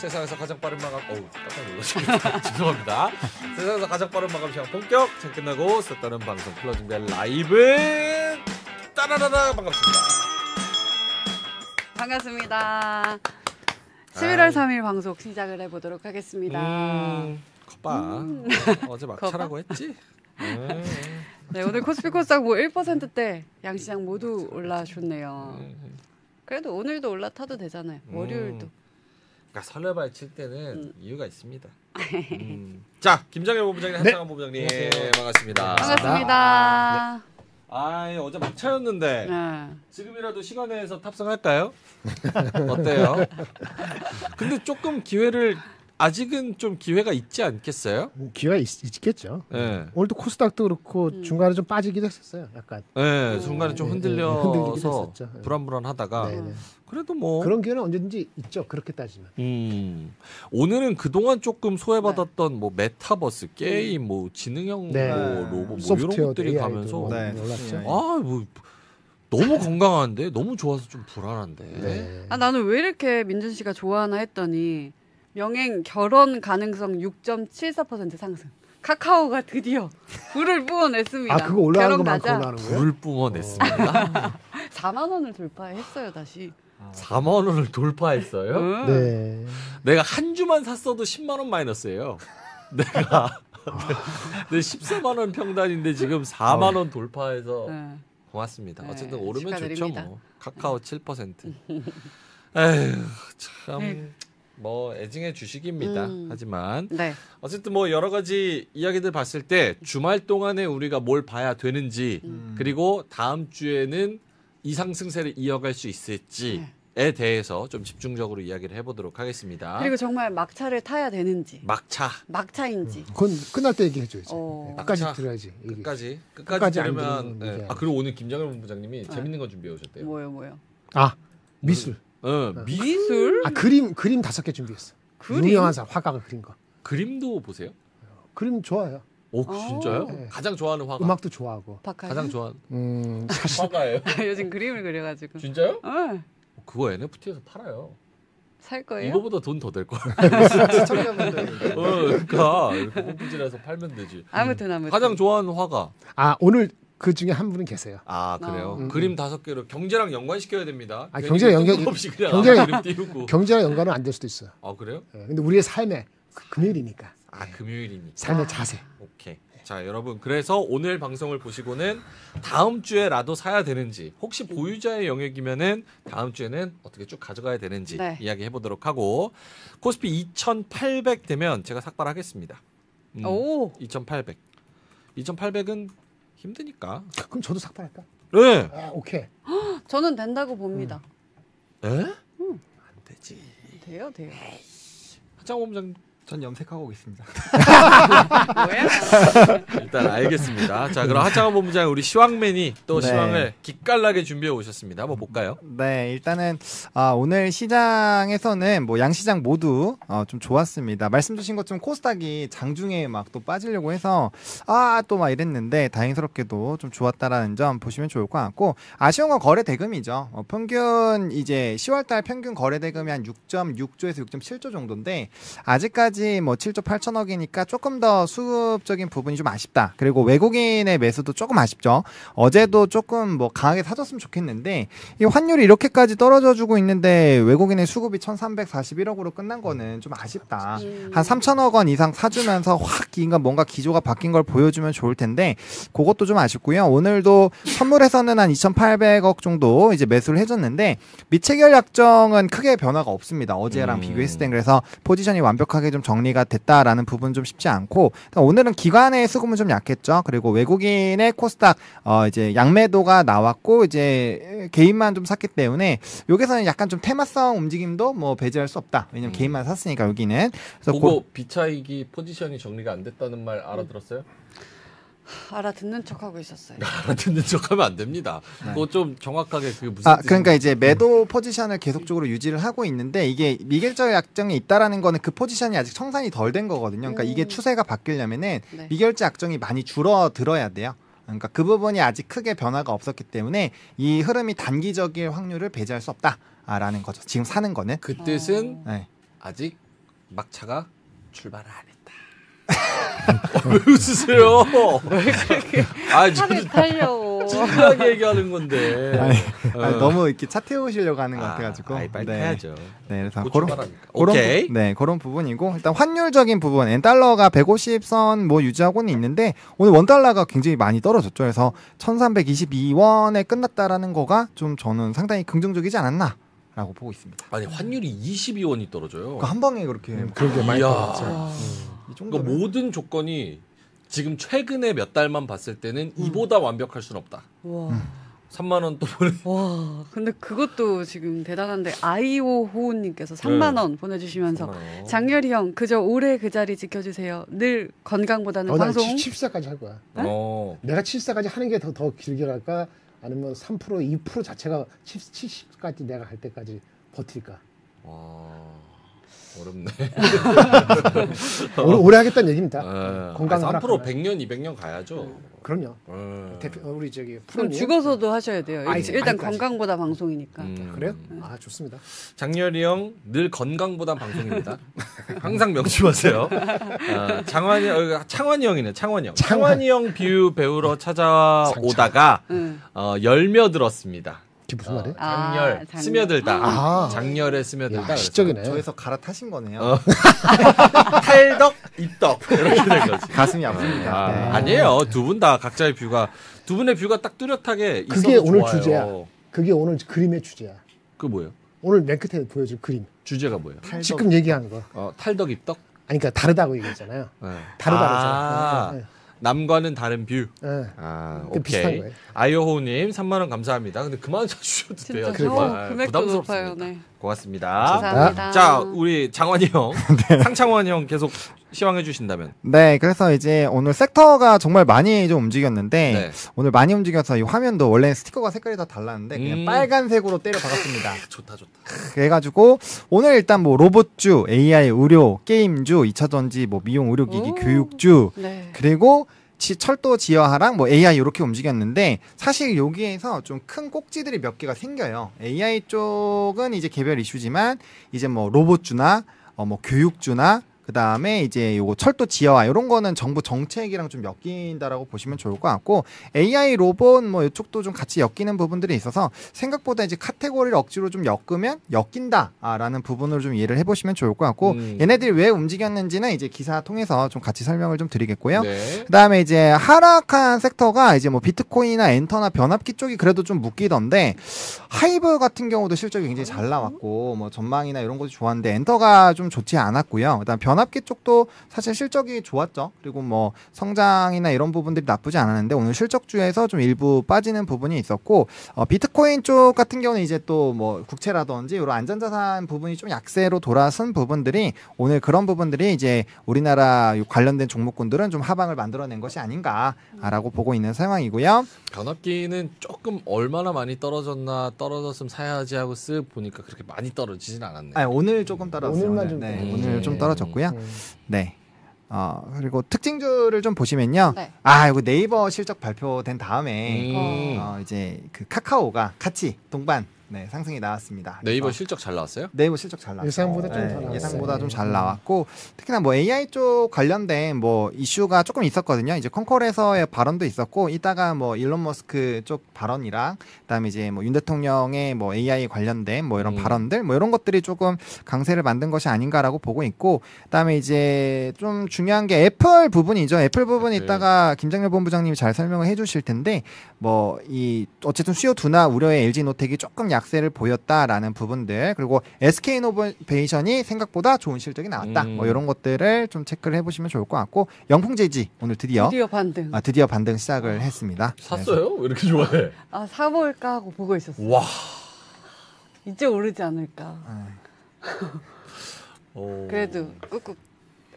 자, 세상에서 가장 빠른 마감. 어우, 깜짝 놀랐습니다. 죄송합니다. 세상에서 가장 빠른 마감 시간 본격. 책 끝나고 썼다는 방송 클로징 벨 라이브. 따라라라 반갑습니다. 반갑습니다. 11월 3일 방송 시작을 해보도록 하겠습니다. 음, 봐. 어제 막차라고 했지? 음. 네, 오늘 코스피 코스닥 뭐 1%대 양시장 모두 올라줬네요. 음. 그래도 오늘도 올라타도 되잖아요. 월요일도. 그러니까 설레발 칠 때는 음. 이유가 있습니다. 음. 자, 김장현 본부장님, 네. 한상환 본부장님 반갑습니다. 반갑습니다. 아, 어제 막차였는데 네. 지금이라도 시간에서 탑승할까요? 어때요? 근데 조금 기회를 아직은 좀 기회가 있지 않겠어요? 뭐 기회가 있, 있겠죠. 예. 오늘도 코스닥도 그렇고 음. 중간에 좀 빠지기도 했었어요. 약간. 예, 중간에 좀 네, 흔들려서 네. 네. 불안불안하다가 네, 네. 그래도 뭐 그런 기회는 언제든지 있죠. 그렇게 따지면. 음. 오늘은 그동안 조금 소외받았던 뭐 메타버스 게임 뭐 지능형 네. 뭐 로봇 뭐 이런 것들이 AI도 가면서 네. 올랐죠. 네. 아, 뭐 너무 건강한데 너무 좋아서 좀 불안한데. 네. 아, 나는 왜 이렇게 민준 씨가 좋아하나 했더니 명행 결혼 가능성 6.74% 상승. 카카오가 드디어 불을 뿜어냈습니다. 아 그거 올라가는 것만. 올라가는 거예요? 불을 뿜어냈습니다. 4만 원을 돌파했어요 다시. 4만 원을 돌파했어요. 응. 네. 내가 한 주만 샀어도 10만 원 마이너스예요. 내가 내 14만 원 평단인데 지금 4만 원 돌파해서 네. 고맙습니다. 네, 어쨌든 오르면 좋죠 축하드립니다. 뭐. 카카오 7%. 에휴 참. 네. 뭐 애증의 주식입니다. 음. 하지만 네. 어쨌든 뭐 여러 가지 이야기들 봤을 때 주말 동안에 우리가 뭘 봐야 되는지 음. 그리고 다음 주에는 이 상승세를 이어갈 수 있을지에 대해서 좀 집중적으로 이야기를 해보도록 하겠습니다. 그리고 정말 막차를 타야 되는지 막차 막차인지. 그건 끝날 때 얘기해줘야지. 어. 네, 끝까지 자, 들어야지. 얘기. 끝까지 끝까지, 끝까지 안 들으면 네. 아 그리고 오늘 김장현 본부장님이 재밌는 거 준비해 오셨대요. 뭐요 뭐요. 아 미술. 어, 미 미술? 아 그림 그림 다섯 개 준비했어. 그림? 유명한 사람 화가가 그린 거. 그림도 보세요. 그림 좋아해요. 오 어. 진짜요? 네. 가장 좋아하는 화가 음악도 좋아하고. 박하연. 가장 좋아하는 음 사실 화가예요? 요즘 그림을 그려가지고. 진짜요? 어, 그거 NFT에서 팔아요. 살 거예요? 이거보다 돈 더 될 거야. 시청자분들 어, 그러니까 홈페이지에서 팔면 되지. 아무튼 아무튼. 가장 좋아하는 화가 아 오늘 그 중에 한 분은 계세요. 아 그래요? 어. 그림 다섯 개로 경제랑 연관시켜야 됩니다. 아, 경제랑 연관- 뜬금없이 그냥 경제랑- 그림 띄우고. 경제랑 연관은 안 될 수도 있어요. 아 그래요? 예, 근데 우리의 삶에 그 금요일이니까 아 금요일이니까. 삶의 아. 자세. 오케이. 자 여러분 그래서 오늘 방송을 보시고는 다음 주에라도 사야 되는지 혹시 보유자의 영역이면은 다음 주에는 어떻게 쭉 가져가야 되는지 네. 이야기 해 보도록 하고 코스피 2,800 되면 제가 삭발하겠습니다. 음, 오. 2,800. 2,800은 힘드니까. 그럼 저도 삭발할까? 네. 아 오케이. 저는 된다고 봅니다. 에? 안 되지. 돼요 돼요. 하창호 본부장 전 염색하고 오겠습니다. 일단 알겠습니다. 자 그럼 하창호 본부장 우리 시황맨이 또 네. 시황을 기깔나게 준비해 오셨습니다. 한번 볼까요? 네, 일단은 아, 오늘 시장에서는 뭐 양시장 모두 어, 좀 좋았습니다. 말씀 주신 것처럼 코스닥이 장중에 막 또 빠지려고 해서 아 또 막 이랬는데 다행스럽게도 좀 좋았다라는 점 보시면 좋을 것 같고 아쉬운 건 거래 대금이죠. 어, 평균 이제 10월 달 평균 거래 대금이 한 6.6조에서 6.7조 정도인데 아직까지 뭐 7조 8천억이니까 조금 더 수급적인 부분이 좀 아쉽다. 그리고 외국인의 매수도 조금 아쉽죠. 어제도 조금 뭐 강하게 사줬으면 좋겠는데 이 환율이 이렇게까지 떨어져 주고 있는데 외국인의 수급이 1,341억으로 끝난 거는 좀 아쉽다. 음. 한 3천억 원 이상 사주면서 확 인가 뭔가 기조가 바뀐 걸 보여주면 좋을 텐데 그것도 좀 아쉽고요. 오늘도 선물에서는 한 2,800억 정도 이제 매수를 해줬는데 미체결 약정은 크게 변화가 없습니다. 어제랑 음. 비교했을 땐 그래서 포지션이 완벽하게 좀 정리가 됐다라는 부분 좀 쉽지 않고 오늘은 기관의 수급은 좀 약했죠. 그리고 외국인의 코스닥 어 이제 양매도가 나왔고 이제 개인만 좀 샀기 때문에 여기서는 약간 좀 테마성 움직임도 뭐 배제할 수 없다. 왜냐면 음. 개인만 샀으니까 여기는 그래서 그거 고- 비차익이 포지션이 정리가 안 됐다는 말 알아들었어요? 알아듣는 척하고 있었어요. 알아듣는 척하면 안 됩니다. 네. 그거 좀 정확하게 그게 무슨 아. 그러니까 이제 매도 포지션을 계속적으로 유지를 하고 있는데 이게 미결적 약정이 있다라는 거는 그 포지션이 아직 청산이 덜 된 거거든요. 그러니까 음. 이게 추세가 바뀌려면은 네. 미결적 약정이 많이 줄어들어야 돼요. 그러니까 그 부분이 아직 크게 변화가 없었기 때문에 이 흐름이 단기적일 확률을 배제할 수 없다라는 거죠. 지금 사는 거는. 그 뜻은 네. 아직 막차가 출발을 안 했다. 왜 웃으세요? 아, 차를 저는 타려고. 진지하게 얘기하는 건데. 아니, 어. 아니, 너무 이렇게 차 태우시려고 하는 것 아, 같아가지고. 아이, 빨리 네. 타야죠. 네, 그래서 곧 그런. 그런 오케이. 부, 네, 그런 부분이고 일단 환율적인 부분, 엔 달러가 150선 뭐 유지하고는 있는데 오늘 원 달러가 굉장히 많이 떨어졌죠. 그래서 1,322원에 끝났다라는 거가 좀 저는 상당히 긍정적이지 않았나 라고 보고 있습니다. 아니 환율이 22원이 떨어져요. 그러니까 한 방에 그렇게 음, 그러게 많이. 떨어졌죠. 그러니까 모든 조건이 지금 최근에 몇 달만 봤을 때는 음. 이보다 완벽할 순 없다. 와. 음. 3만 원 또 보내. 와. 근데 그것도 지금 대단한데 아이오 호우님께서 3만 원 보내주시면서 장렬이 형 그저 오래 그 자리 지켜주세요. 늘 건강보다는 어, 나 방송. 74까지 할 거야. 어. 내가 74까지 하는 게더더 길게 갈까? 아니면 3% 2% 자체가 70, 70까지 내가 할 때까지 버틸까? 와. 어렵네. 오래, 오래 하겠다는 얘기입니다. 어. 건강 아니, 3% 하락하면. 100년, 200년 가야죠. 그럼요. 어. 대표 어, 우리 저기 그럼 죽어서도 하셔야 돼요. 아니, 일단 아직까지. 건강보다 방송이니까. 음. 그래요? 아 좋습니다. 장렬이 형 늘 건강보단 방송입니다. 항상 명심하세요. 어, 장환이 어, 창환이 형이네. 창환이 형. 창환. 창환이 형뷰 배우러 찾아오다가 응. 어, 열며 들었습니다. 그게 무슨 말이에요? 아, 장렬 장렬. 스며들다. 아. 장렬에 스며들다. 야, 시적이네. 저에서 갈아타신 거네요. 어. 탈덕, 입덕 이렇게 된 거지. 가슴이 아픕니다. 아, 네. 아니에요. 두 분 다 각자의 view가 두 분의 view가 딱 뚜렷하게 그게 있어서 오늘 좋아요. 주제야. 그게 오늘 그림의 주제야. 그 뭐예요? 오늘 맨 끝에 보여줄 그림. 주제가 뭐예요? 탈덕. 지금 얘기하는 거. 어, 탈덕, 입덕. 아니 그러니까 다르다고 얘기했잖아요. 네. 다르다고 아, 죠 남과는 다른 view. 예. 예. 아, 그 비슷한 오케이. 거예요. 아이오호님 3만 원 감사합니다. 근데 그만 주셔도 돼요. 진짜 정말. 어, 금액도 부담스럽습니다. 높아요. 네. 고맙습니다. 감사합니다. 자, 우리 장환이 형, 네. 상창환 형 계속 시황해 주신다면. 네, 그래서 이제 오늘 섹터가 정말 많이 좀 움직였는데 네. 오늘 많이 움직여서 이 화면도 원래 스티커가 색깔이 다 달랐는데 그냥 음. 빨간색으로 때려 박았습니다. 좋다, 좋다. 그래가지고 오늘 일단 뭐 로봇주, AI 의료, 게임주, 2차전지, 뭐 미용 의료기기, 오. 교육주 네. 그리고 지- 철도 지하화랑 뭐 AI 이렇게 움직였는데 사실 여기에서 좀 큰 꼭지들이 몇 개가 생겨요. AI 쪽은 이제 개별 이슈지만 이제 뭐 로봇주나 어 뭐 교육주나 그 다음에 이제 요거 철도 지하화 이런 거는 정부 정책이랑 좀 엮인다라고 보시면 좋을 것 같고 AI 로봇 뭐 이쪽도 좀 같이 엮이는 부분들이 있어서 생각보다 이제 카테고리를 억지로 좀 엮으면 엮인다라는 부분을 좀 이해를 해보시면 좋을 것 같고 음. 얘네들이 왜 움직였는지는 이제 기사 통해서 좀 같이 설명을 좀 드리겠고요. 네. 그 다음에 이제 하락한 섹터가 이제 뭐 비트코인이나 엔터나 변압기 쪽이 그래도 좀 묶이던데 하이브 같은 경우도 실적이 굉장히 잘 나왔고 뭐 전망이나 이런 것도 좋았는데 엔터가 좀 좋지 않았고요. 그다음 변 압기 쪽도 사실 실적이 좋았죠. 그리고 뭐 성장이나 이런 부분들이 나쁘지 않았는데 오늘 실적주에서 좀 일부 빠지는 부분이 있었고 어, 비트코인 쪽 같은 경우는 이제 또 뭐 국채라든지 이런 안전자산 부분이 좀 약세로 돌아선 부분들이 오늘 그런 부분들이 이제 우리나라 요 관련된 종목군들은 좀 하방을 만들어낸 것이 아닌가라고 보고 있는 상황이고요. 변압기는 조금 얼마나 많이 떨어졌나 떨어졌으면 사야지 하고 쓱 보니까 그렇게 많이 떨어지진 않았네. 아니, 오늘 조금 떨어졌어요. 오늘만 오늘, 좀 네, 떨어졌네. 오늘 좀 떨어졌고요. 음. 네. 어, 그리고 특징주를 좀 보시면요. 네. 아, 이거 네이버 실적 발표된 다음에 음. 어, 이제 그 카카오가 같이 동반 네, 상승이 나왔습니다. 네이버 실적 잘 나왔어요? 네이버 실적 잘 나왔어요. 예상보다 좀더 네, 나왔어요. 예상보다 좀잘 음. 나왔고 특히나 뭐 AI 쪽 관련된 뭐 이슈가 조금 있었거든요. 이제 컨콜에서의 발언도 있었고 이따가 뭐 일론 머스크 쪽 발언이랑 그다음에 이제 뭐 윤 대통령의 뭐 AI 관련된 뭐 이런 음. 발언들 뭐 이런 것들이 조금 강세를 만든 것이 아닌가라고 보고 있고 그다음에 이제 좀 중요한 게 애플 부분이죠. 애플 부분 네. 이따가 김장렬 본부장님이 잘 설명을 해 주실 텐데 뭐 이 어쨌든 수요 둔화 우려에 LG 이노텍이 조금 약 세를 보였다라는 부분들 그리고 SK 이노베이션이 생각보다 좋은 실적이 나왔다. 음. 뭐 이런 것들을 좀 체크를 해보시면 좋을 것 같고 영풍제지 오늘 드디어 드디어 반등. 아, 드디어 반등 시작을 했습니다. 샀어요? 왜 이렇게 좋아해? 아 사볼까 하고 보고 있었어. 와. 이제 오르지 않을까. 그래서, 어. 그래도 꾹꾹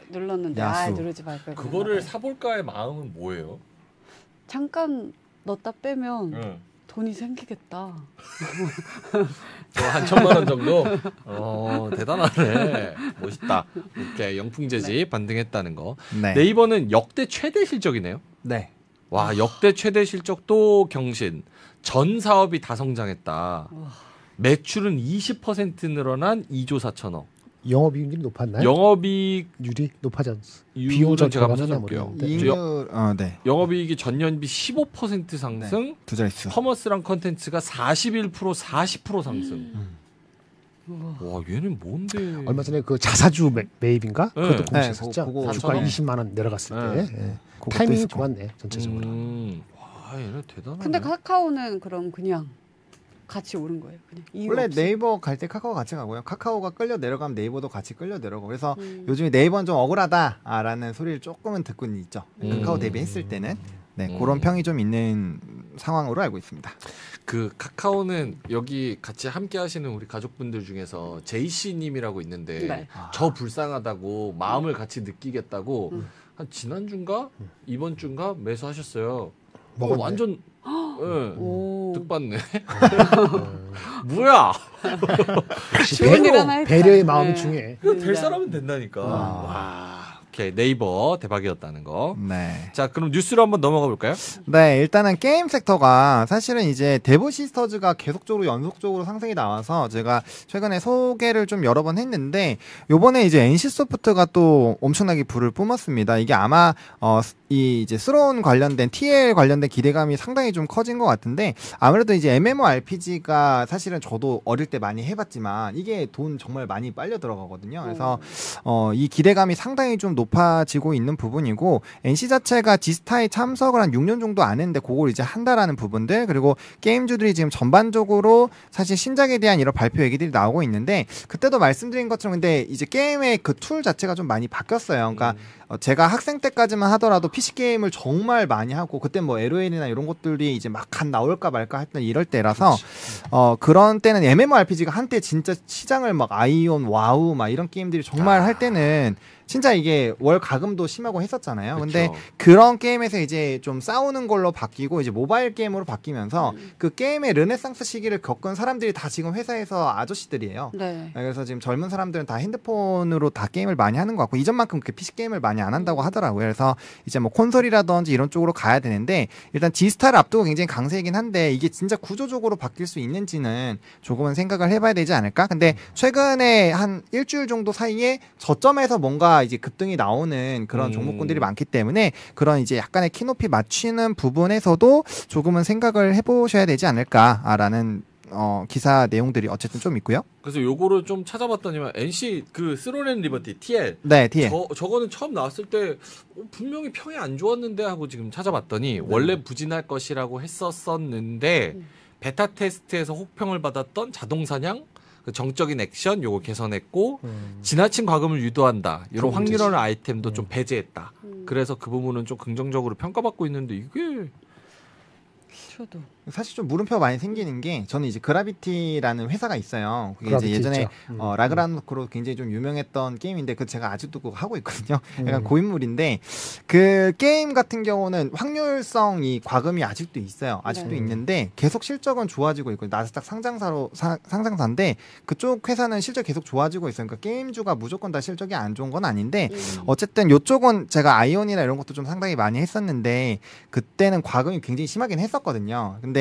눌렀는데 야수. 아 누르지 말 걸. 그거를 사볼까의 마음은 뭐예요? 잠깐 넣었다 빼면 응. 돈이 생기겠다. 한 천만 원 정도. 어 대단하네. 멋있다. 오케이 영풍재지 반등했다는 거. 네. 네이버는 역대 최대 실적이네요. 네. 와 역대 최대 실적 또 경신. 전 사업이 다 성장했다. 와. 매출은 20% 늘어난 2조 4천억. 영업이익률이 높았나요? 영업이익 율이 높아지 않 비용 이율은 제가. 저 이익률 어, 네. 영업이익이 전년비 15% 상승, 두 자릿수. commerce랑 컨텐츠가 41% 40% 상승. 와 얘는 뭔데? 얼마 전에 그 자사주 매, 매입인가? 네. 그것도 네, 공시했었죠. 그거- 그거 주가 저는- 20만 원 내려갔을 네. 때 예. 그것도 타이밍이. 좋았네 전체적으로. 음, 와 얘네 대단하네. 근데 카카오는 그럼 그냥 같이 오른 거예요. 원래 없이. 네이버 갈 때 카카오 같이 가고요. 카카오가 끌려 내려가면 네이버도 같이 끌려 내려가고. 그래서 음. 요즘에 네이버는 좀 억울하다라는 소리를 조금은 듣고는 있죠. 음. 카카오 대비했을 때는 네, 음. 그런 평이 좀 있는 상황으로 알고 있습니다. 그 카카오는 여기 같이 함께 하시는 우리 가족분들 중에서 제이씨 님이라고 있는데 네. 저 불쌍하다고 마음을 같이 느끼겠다고 음. 한 지난 주인가 이번 주인가 매수하셨어요. 어, 완전 예. 오. 득받네. 음. 뭐야? 배려. 배려의 마음이 네. 중요해. 이거 될 진짜. 사람은 된다니까. 와. 와. 오케이 네이버 대박이었다는 거. 네. 자 그럼 뉴스로 한번 넘어가 볼까요? 네, 일단은 게임 섹터가 사실은 이제 데브 시스터즈가 계속적으로 연속적으로 상승이 나와서 제가 최근에 소개를 좀 여러 번 했는데 요번에 이제 NC 소프트가 또 엄청나게 불을 뿜었습니다. 이게 아마 어 이 이제 Throne 관련된 TL 관련된 기대감이 상당히 좀 커진 것 같은데 아무래도 이제 MMORPG가 사실은 저도 어릴 때 많이 해봤지만 이게 돈 정말 많이 빨려 들어가거든요. 그래서 어, 이 기대감이 상당히 좀 높 아지고 있는 부분이고 NC 자체가 지스타에 참석을 한 6년 정도 안 했는데 그걸 이제 한다라는 부분들 그리고 게임주들이 지금 전반적으로 사실 신작에 대한 이런 발표 얘기들이 나오고 있는데 그때도 말씀드린 것처럼 근데 이제 게임의 그 tool 자체가 좀 많이 바뀌었어요. 그러니까 음. 어, 제가 학생 때까지만 하더라도 PC 게임을 정말 많이 하고 그때 뭐 LOL이나 이런 것들이 이제 막 간 나올까 말까 했던 이럴 때라서 어 그런 때는 MMORPG가 한때 진짜 시장을 막 아이온 와우 막 이런 게임들이 정말 할 때는 진짜 이게 월 과금도 심하고 했었잖아요. 근데 그쵸. 그런 게임에서 이제 좀 싸우는 걸로 바뀌고 이제 모바일 게임으로 바뀌면서 그 게임의 르네상스 시기를 겪은 사람들이 다 지금 회사에서 아저씨들이에요. 네. 그래서 지금 젊은 사람들은 다 핸드폰으로 다 게임을 많이 하는 것 같고 이전만큼 그렇게 PC 게임을 많이 안 한다고 하더라고요. 그래서 이제 뭐 콘솔이라든지 이런 쪽으로 가야 되는데 일단 지스타를 앞두고 굉장히 강세이긴 한데 이게 진짜 구조적으로 바뀔 수 있는지는 조금은 생각을 해봐야 되지 않을까? 근데 최근에 한 일주일 정도 사이에 저점에서 뭔가 이제 급등이 나오는 그런 음. 종목군들이 많기 때문에 그런 이제 약간의 키높이 맞추는 부분에서도 조금은 생각을 해보셔야 되지 않을까라는 어, 기사 내용들이 어쨌든 좀 있고요. 그래서 요거를 좀 찾아봤더니만 NC 그 스로렌 리버티 TL 네, 뒤에. 저 저거는 처음 나왔을 때 어, 분명히 평이 안 좋았는데 하고 지금 찾아봤더니 원래 부진할 것이라고 했었었는데 음. 베타 테스트에서 혹평을 받았던 자동 사냥 그 정적인 액션 요거 개선했고 음. 지나친 과금을 유도한다 이런 확률화는 아이템도 음. 좀 배제했다. 음. 그래서 그 부분은 좀 긍정적으로 평가받고 있는데 이게 저도. 사실 좀 물음표 많이 생기는 게 저는 이제 그라비티라는 회사가 있어요. 그게 이제 그라비티 예전에. 음. 어, 라그라노크로 굉장히 좀 유명했던 게임인데 그 제가 아직도 그거 하고 있거든요. 약간 음. 고인물인데 그 게임 같은 경우는 확률성이 과금이 아직도 있어요. 아직도 네. 있는데 계속 실적은 좋아지고 있고 나스닥 상장사로 사- 상장사인데 그쪽 회사는 실적 계속 좋아지고 있어요. 그러니까 게임주가 무조건 다 실적이 안 좋은 건 아닌데 음. 어쨌든 요쪽은 제가 아이온이나 이런 것도 좀 상당히 많이 했었는데 그때는 과금이 굉장히 심하긴 했었거든요. 근데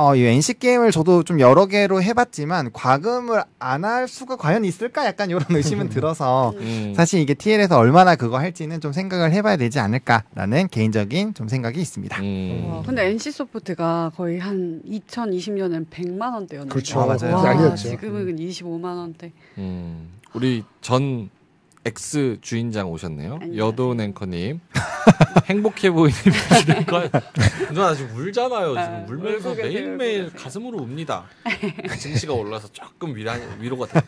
어, 이 NC 게임을 저도 좀 여러 개로 해봤지만 과금을 안 할 수가 과연 있을까? 약간 이런 의심은 들어서 음. 사실 이게 TL에서 얼마나 그거 할지는 좀 생각을 해봐야 되지 않을까라는 개인적인 좀 생각이 있습니다. 음. 와, 근데 NC 소프트가 거의 한 2020년엔 100만 원대였는데. 그렇죠. 아, 맞아요. 와, 난리였죠. 지금은 25만 원대. 음, 우리 전 X 주인장 오셨네요. 안녕하세요. 여돈 앵커님. 행복해 보이는 표정과 누나 지금 울잖아요. 지금 아, 울면서 매일매일. 가슴으로 웁니다. 증시가 올라서 조금 위로, 위로가 돼.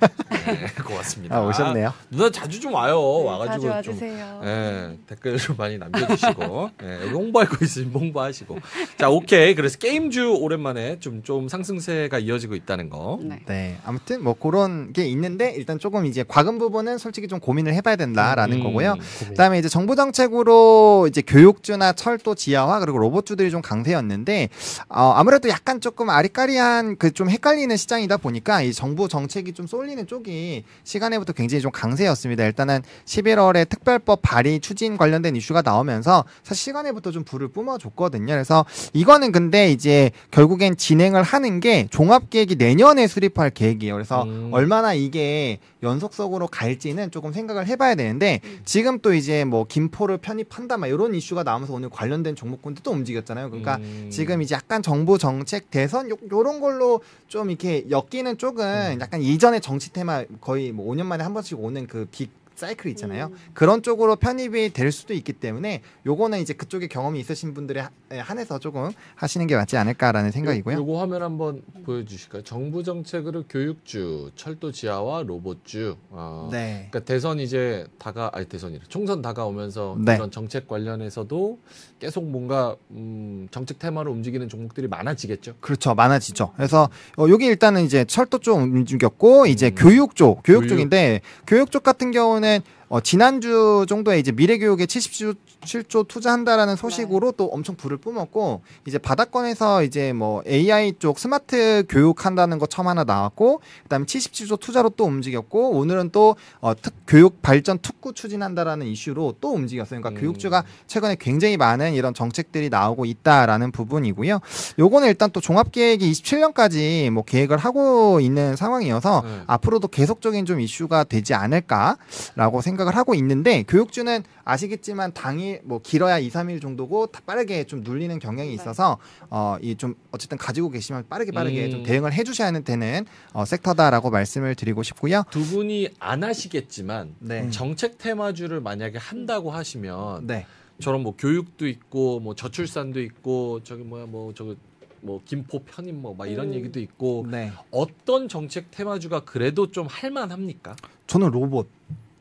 네, 고맙습니다. 아, 오셨네요. 누나 자주 좀 와요. 네, 와가지고 자주 좀 와주세요. 예, 댓글 좀 많이 남겨주시고, 예, 홍보할 거 있으면 홍보하시고. 자, 오케이. 그래서 게임주 오랜만에 좀, 좀 상승세가 이어지고 있다는 거. 네. 네, 아무튼 뭐 그런 게 있는데 일단 조금 이제 과금 부분은 솔직히 좀 고민을 해봐야 된다라는 음. 거고요. 고민. 그다음에 이제 정부 정책으로 또 이제 교육주나 철도 지하화 그리고 로봇주들이 좀 강세였는데 어, 아무래도 약간 조금 아리까리한 그 좀 헷갈리는 시장이다 보니까 이 정부 정책이 좀 쏠리는 쪽이 시간에부터 굉장히 좀 강세였습니다. 일단은 11월에 특별법 발의 추진 관련된 이슈가 나오면서 사실 시간에부터 좀 불을 뿜어줬거든요. 그래서 이거는 근데 이제 결국엔 진행을 하는 게 종합계획이 내년에 수립할 계획이에요. 그래서 음. 얼마나 이게 연속적으로 갈지는 조금 생각을 해봐야 되는데 지금 또 이제 뭐 김포를 편입한다 막 이런 이슈가 나오면서 오늘 관련된 종목군도 또 움직였잖아요. 그러니까 음. 지금 이제 약간 정부 정책 대선 요, 요런 걸로 좀 이렇게 엮이는 쪽은 약간 이전의 정치 테마 거의 뭐 5년 만에 한 번씩 오는 그 빅 사이클 있잖아요. 음. 그런 쪽으로 편입이 될 수도 있기 때문에 요거는 이제 그쪽에 경험이 있으신 분들에 한해서 조금 하시는 게 맞지 않을까라는 생각이고요. 요, 거 화면 한번 보여주실까요? 정부 정책으로 교육주, 철도 지하와 로봇주. 아, 네. 그러니까 대선 이제 다가 아니 대선이래 총선 다가오면서 네. 이런 정책 관련해서도 계속 뭔가 음, 정책 테마로 움직이는 종목들이 많아지겠죠. 그렇죠. 많아지죠. 그래서 어, 여기 일단은 이제 철도 쪽 움직였고 이제 음. 교육 쪽, 교육 교육. 쪽인데 교육 쪽 같은 경우 는 어, 지난주 정도에 이제 미래교육에 77조 투자한다라는 소식으로 또 엄청 불을 뿜었고 이제 바닥권에서 이제 뭐 AI 쪽 스마트 교육한다는 거 처음 하나 나왔고 그다음에 77조 투자로 또 움직였고 오늘은 또 어, 특, 교육 발전 특구 추진한다라는 이슈로 또 움직였어요. 그러니까 음. 교육주가 최근에 굉장히 많은 이런 정책들이 나오고 있다라는 부분이고요. 요거는 일단 또 종합계획이 27년까지 뭐 계획을 하고 있는 상황이어서 네. 앞으로도 계속적인 좀 이슈가 되지 않을까라고 생각 을 하고 있는데 교육주는 아시겠지만 당일 뭐 길어야 2, 3일 정도고 다 빠르게 좀 눌리는 경향이 있어서 어 이 좀 어쨌든 가지고 계시면 빠르게 빠르게 음. 좀 대응을 해 주셔야 되는 어 섹터다라고 말씀을 드리고 싶고요. 두 분이 안 하시겠지만 네. 정책 테마주를 만약에 한다고 하시면 네. 저런 뭐 교육도 있고 뭐 저출산도 있고 저기 뭐야 뭐 저거 뭐 김포 편입 뭐 막 이런 음. 얘기도 있고 네. 어떤 정책 테마주가 그래도 좀 할만합니까? 저는 로봇.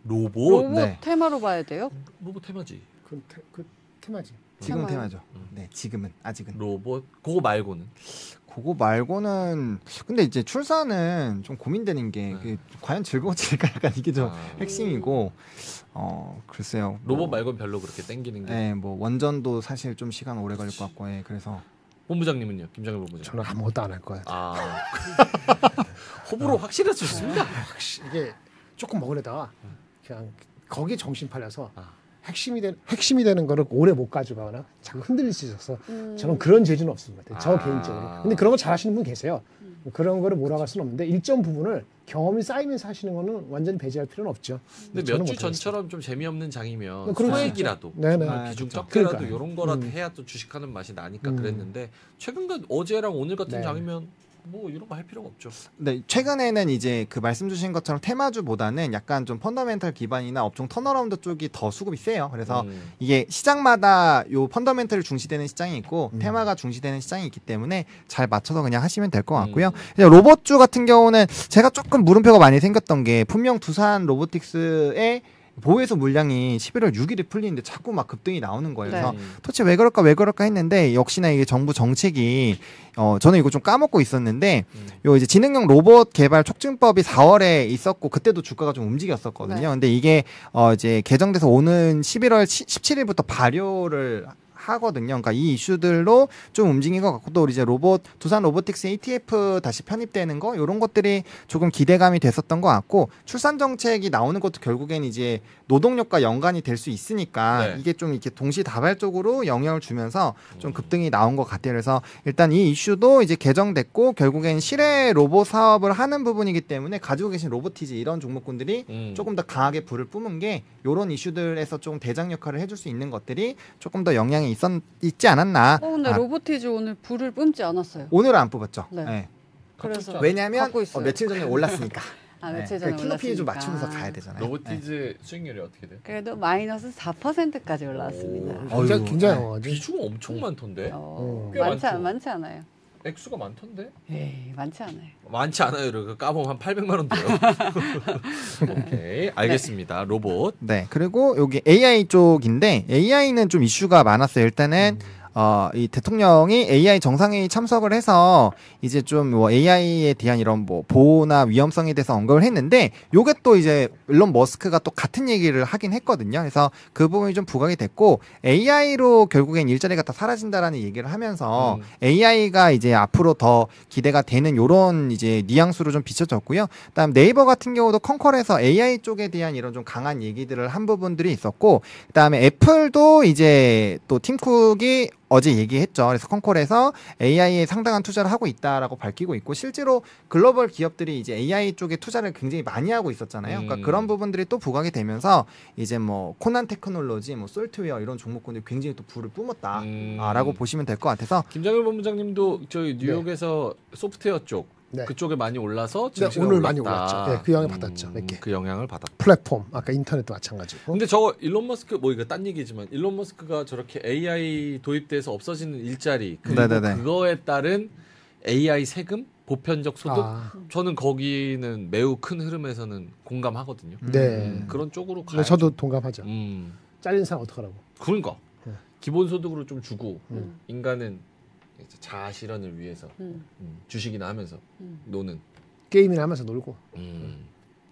로봇 로봇 네. 테마로 봐야 돼요? 로봇 테마지. 그, 테, 그 테마지. 지금 테마요. 테마죠. 음. 네, 지금은 아직은. 로봇 그거 말고는 그거 말고는 근데 이제 출산은 좀 고민되는 게 네. 그 과연 즐거워질까 약간 이게 좀 아, 핵심이고 어 글쎄요. 뭐, 로봇 말고는 별로 그렇게 땡기는 게 네, 뭐 원전도 사실 좀 시간 오래 걸릴 것 같고, 예, 그래서 본부장님은요 김정일 본부장. 저는 아무것도 안 할 거예요. 아 호불호 확실히 좋습니다. 확실히 이게 조금 먹으려다가 그냥 거기 정신 팔려서 아. 핵심이 된 핵심이 되는 거를 오래 못 가져가거나 자꾸 흔들릴 수 있어서 음. 저는 그런 재주는 없습니다. 저 아. 개인적으로. 근데 그런 거 잘하시는 분 계세요. 그런 거를 몰아갈 수는 없는데 일정 부분을 경험이 쌓이면서 하시는 거는 완전히 배제할 필요는 없죠. 근데 몇 주. 전처럼 좀 재미없는 장이면 네, 그럴 수 소액이라도 네네. 아, 아, 비중. 적게라도 그러니까요. 이런 거라도 음. 해야 또 주식하는 맛이 나니까 음. 그랬는데 최근 과 어제랑 오늘 같은 네. 장이면 뭐 이런 거 할 필요가 없죠. 네, 최근에는 이제 그 말씀 주신 것처럼 테마주보다는 약간 좀 fundamental 기반이나 업종 turnaround 쪽이 더 수급이 세요. 그래서 음. 이게 시장마다 요 fundamental 중시되는 시장이 있고 음. 테마가 중시되는 시장이 있기 때문에 잘 맞춰서 그냥 하시면 될것 음. 같고요. 이제 로봇주 같은 경우는 제가 조금 물음표가 많이 생겼던 게 분명 두산 로보틱스의 보호해서 물량이 11월 6일에 풀리는데 자꾸 막 급등이 나오는 거예요. 그래서 음. 도대체 왜 그럴까 왜 그럴까 했는데 역시나 이게 정부 정책이 어 저는 이거 좀 까먹고 있었는데 음. 요 이제 지능형 로봇 개발 촉진법이 4월에 있었고 그때도 주가가 좀 움직였었거든요. 네. 근데 이게 어 이제 개정돼서 오는 11월 17일부터 발효를 하거든요. 그러니까 이 이슈들로 좀 움직인 것 같고 또 우리 이제 로봇 두산 로보틱스 ATF 다시 편입되는 거 이런 것들이 조금 기대감이 됐었던 것 같고 출산 정책이 나오는 것도 결국엔 이제 노동력과 연관이 될 수 있으니까 네. 이게 좀 이렇게 동시다발적으로 영향을 주면서 음. 좀 급등이 나온 것 같아요. 그래서 일단 이 이슈도 이제 개정됐고 결국엔 실외 로봇 사업을 하는 부분이기 때문에 가지고 계신 로보티즈 이런 종목군들이 음. 조금 더 강하게 불을 뿜은 게 이런 이슈들에서 좀 대장 역할을 해줄 수 있는 것들이 조금 더 영향이 있었 있지 않았나. 어 근데 아, 로보티즈 오늘 불을 뿜지 않았어요. 오늘은 안 뽑았죠. 네. 네. 그래서 왜냐하면. 어, 며칠 전에 올랐으니까. 아 며칠 네. 전에 그 킬로피에 좀 올랐으니까. 맞추면서 가야 되잖아요. 네. 로보티즈 수익률이 어떻게 돼요? 그래도 마이너스 4%까지 올라왔습니다. 오, 굉장히 굉장히 네. 비중은 엄청 많던데. 어, 음. 꽤 많지, 많죠. 않, 많지 않아요. 액수가 많던데. 에이, 많지 않아요. 많지 않아요. 이렇게 까보면 한 800만 원 돼요. 오케이 알겠습니다. 로봇. 네. 그리고 여기 AI 쪽인데 AI는 좀 이슈가 많았어요. 일단은 어, 이 대통령이 AI 정상회의 참석을 해서 이제 좀 뭐 AI에 대한 이런 뭐 보호나 위험성에 대해서 언급을 했는데 요게 또 이제 일론 머스크가 또 같은 얘기를 하긴 했거든요. 그래서 그 부분이 좀 부각이 됐고 AI로 결국엔 일자리가 다 사라진다라는 얘기를 하면서 음. AI가 이제 앞으로 더 기대가 되는 요런 이제 뉘앙스로 좀 비춰졌고요. 그다음 네이버 같은 경우도 컨컬에서 AI 쪽에 대한 이런 좀 강한 얘기들을 한 부분들이 있었고 그다음에 애플도 이제 또 팀쿡이 어제 얘기했죠. 그래서 컨콜에서 AI에 상당한 투자를 하고 있다라고 밝히고 있고 실제로 글로벌 기업들이 이제 AI 쪽에 투자를 굉장히 많이 하고 있었잖아요. 음. 그러니까 그런 부분들이 또 부각이 되면서 이제 뭐 코난 테크놀로지, 뭐 솔트웨어 이런 종목군들이 굉장히 또 불을 뿜었다라고 음. 보시면 될 것 같아서 김장열 본부장님도 저희 뉴욕에서 소프트웨어 쪽 네. 그쪽에 많이 올라서 네, 증시가 오늘 많이 올랐다. 올랐죠. 네, 그 영향을 받았죠, 몇 개. 그 영향을 받았다. 플랫폼 아까 인터넷도 마찬가지고. 근데 저거 일론 머스크 뭐 이거 딴 얘기지만 일론 머스크가 저렇게 AI 도입돼서 없어지는 일자리 그리고 네네네. 그거에 따른 AI 세금 보편적 소득 아, 저는 거기는 매우 큰 흐름에서는 공감하거든요. 네. 음, 그런 쪽으로 가요. 저도 동감하죠. 음, 잘린 사람 어떡하라고. 그러니까 네. 기본 소득으로 좀 주고 음. 인간은 자아 실현을 위해서 음. 음, 주식이나 하면서 음. 노는. 게임이나 하면서 놀고 음.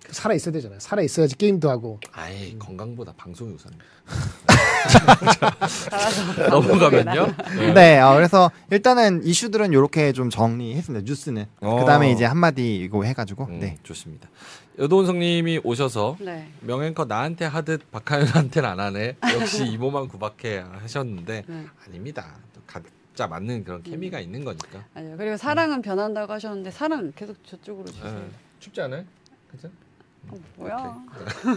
살아 있어야 되잖아요. 살아 있어야지 게임도 하고. 아예 건강보다 방송이 우선입니다. 알아서 넘어가면요. 네, 어, 그래서 일단은 이슈들은 이렇게 좀 정리했습니다. 뉴스는 어. 그 다음에 이제 한마디 이거 해가지고 음, 네. 좋습니다. 여도훈성님이 오셔서 네. 명앵커 나한테 하듯 박하연한테는 안 하네. 역시 이모만 구박해 하셨는데 네. 아닙니다. 또 각자 맞는 그런 케미가 있는 거니까. 아니요. 그리고 사랑은 변한다고 하셨는데 사랑 계속 저쪽으로 주세요. 예. 춥지 않아요? 그죠? 어, 뭐야?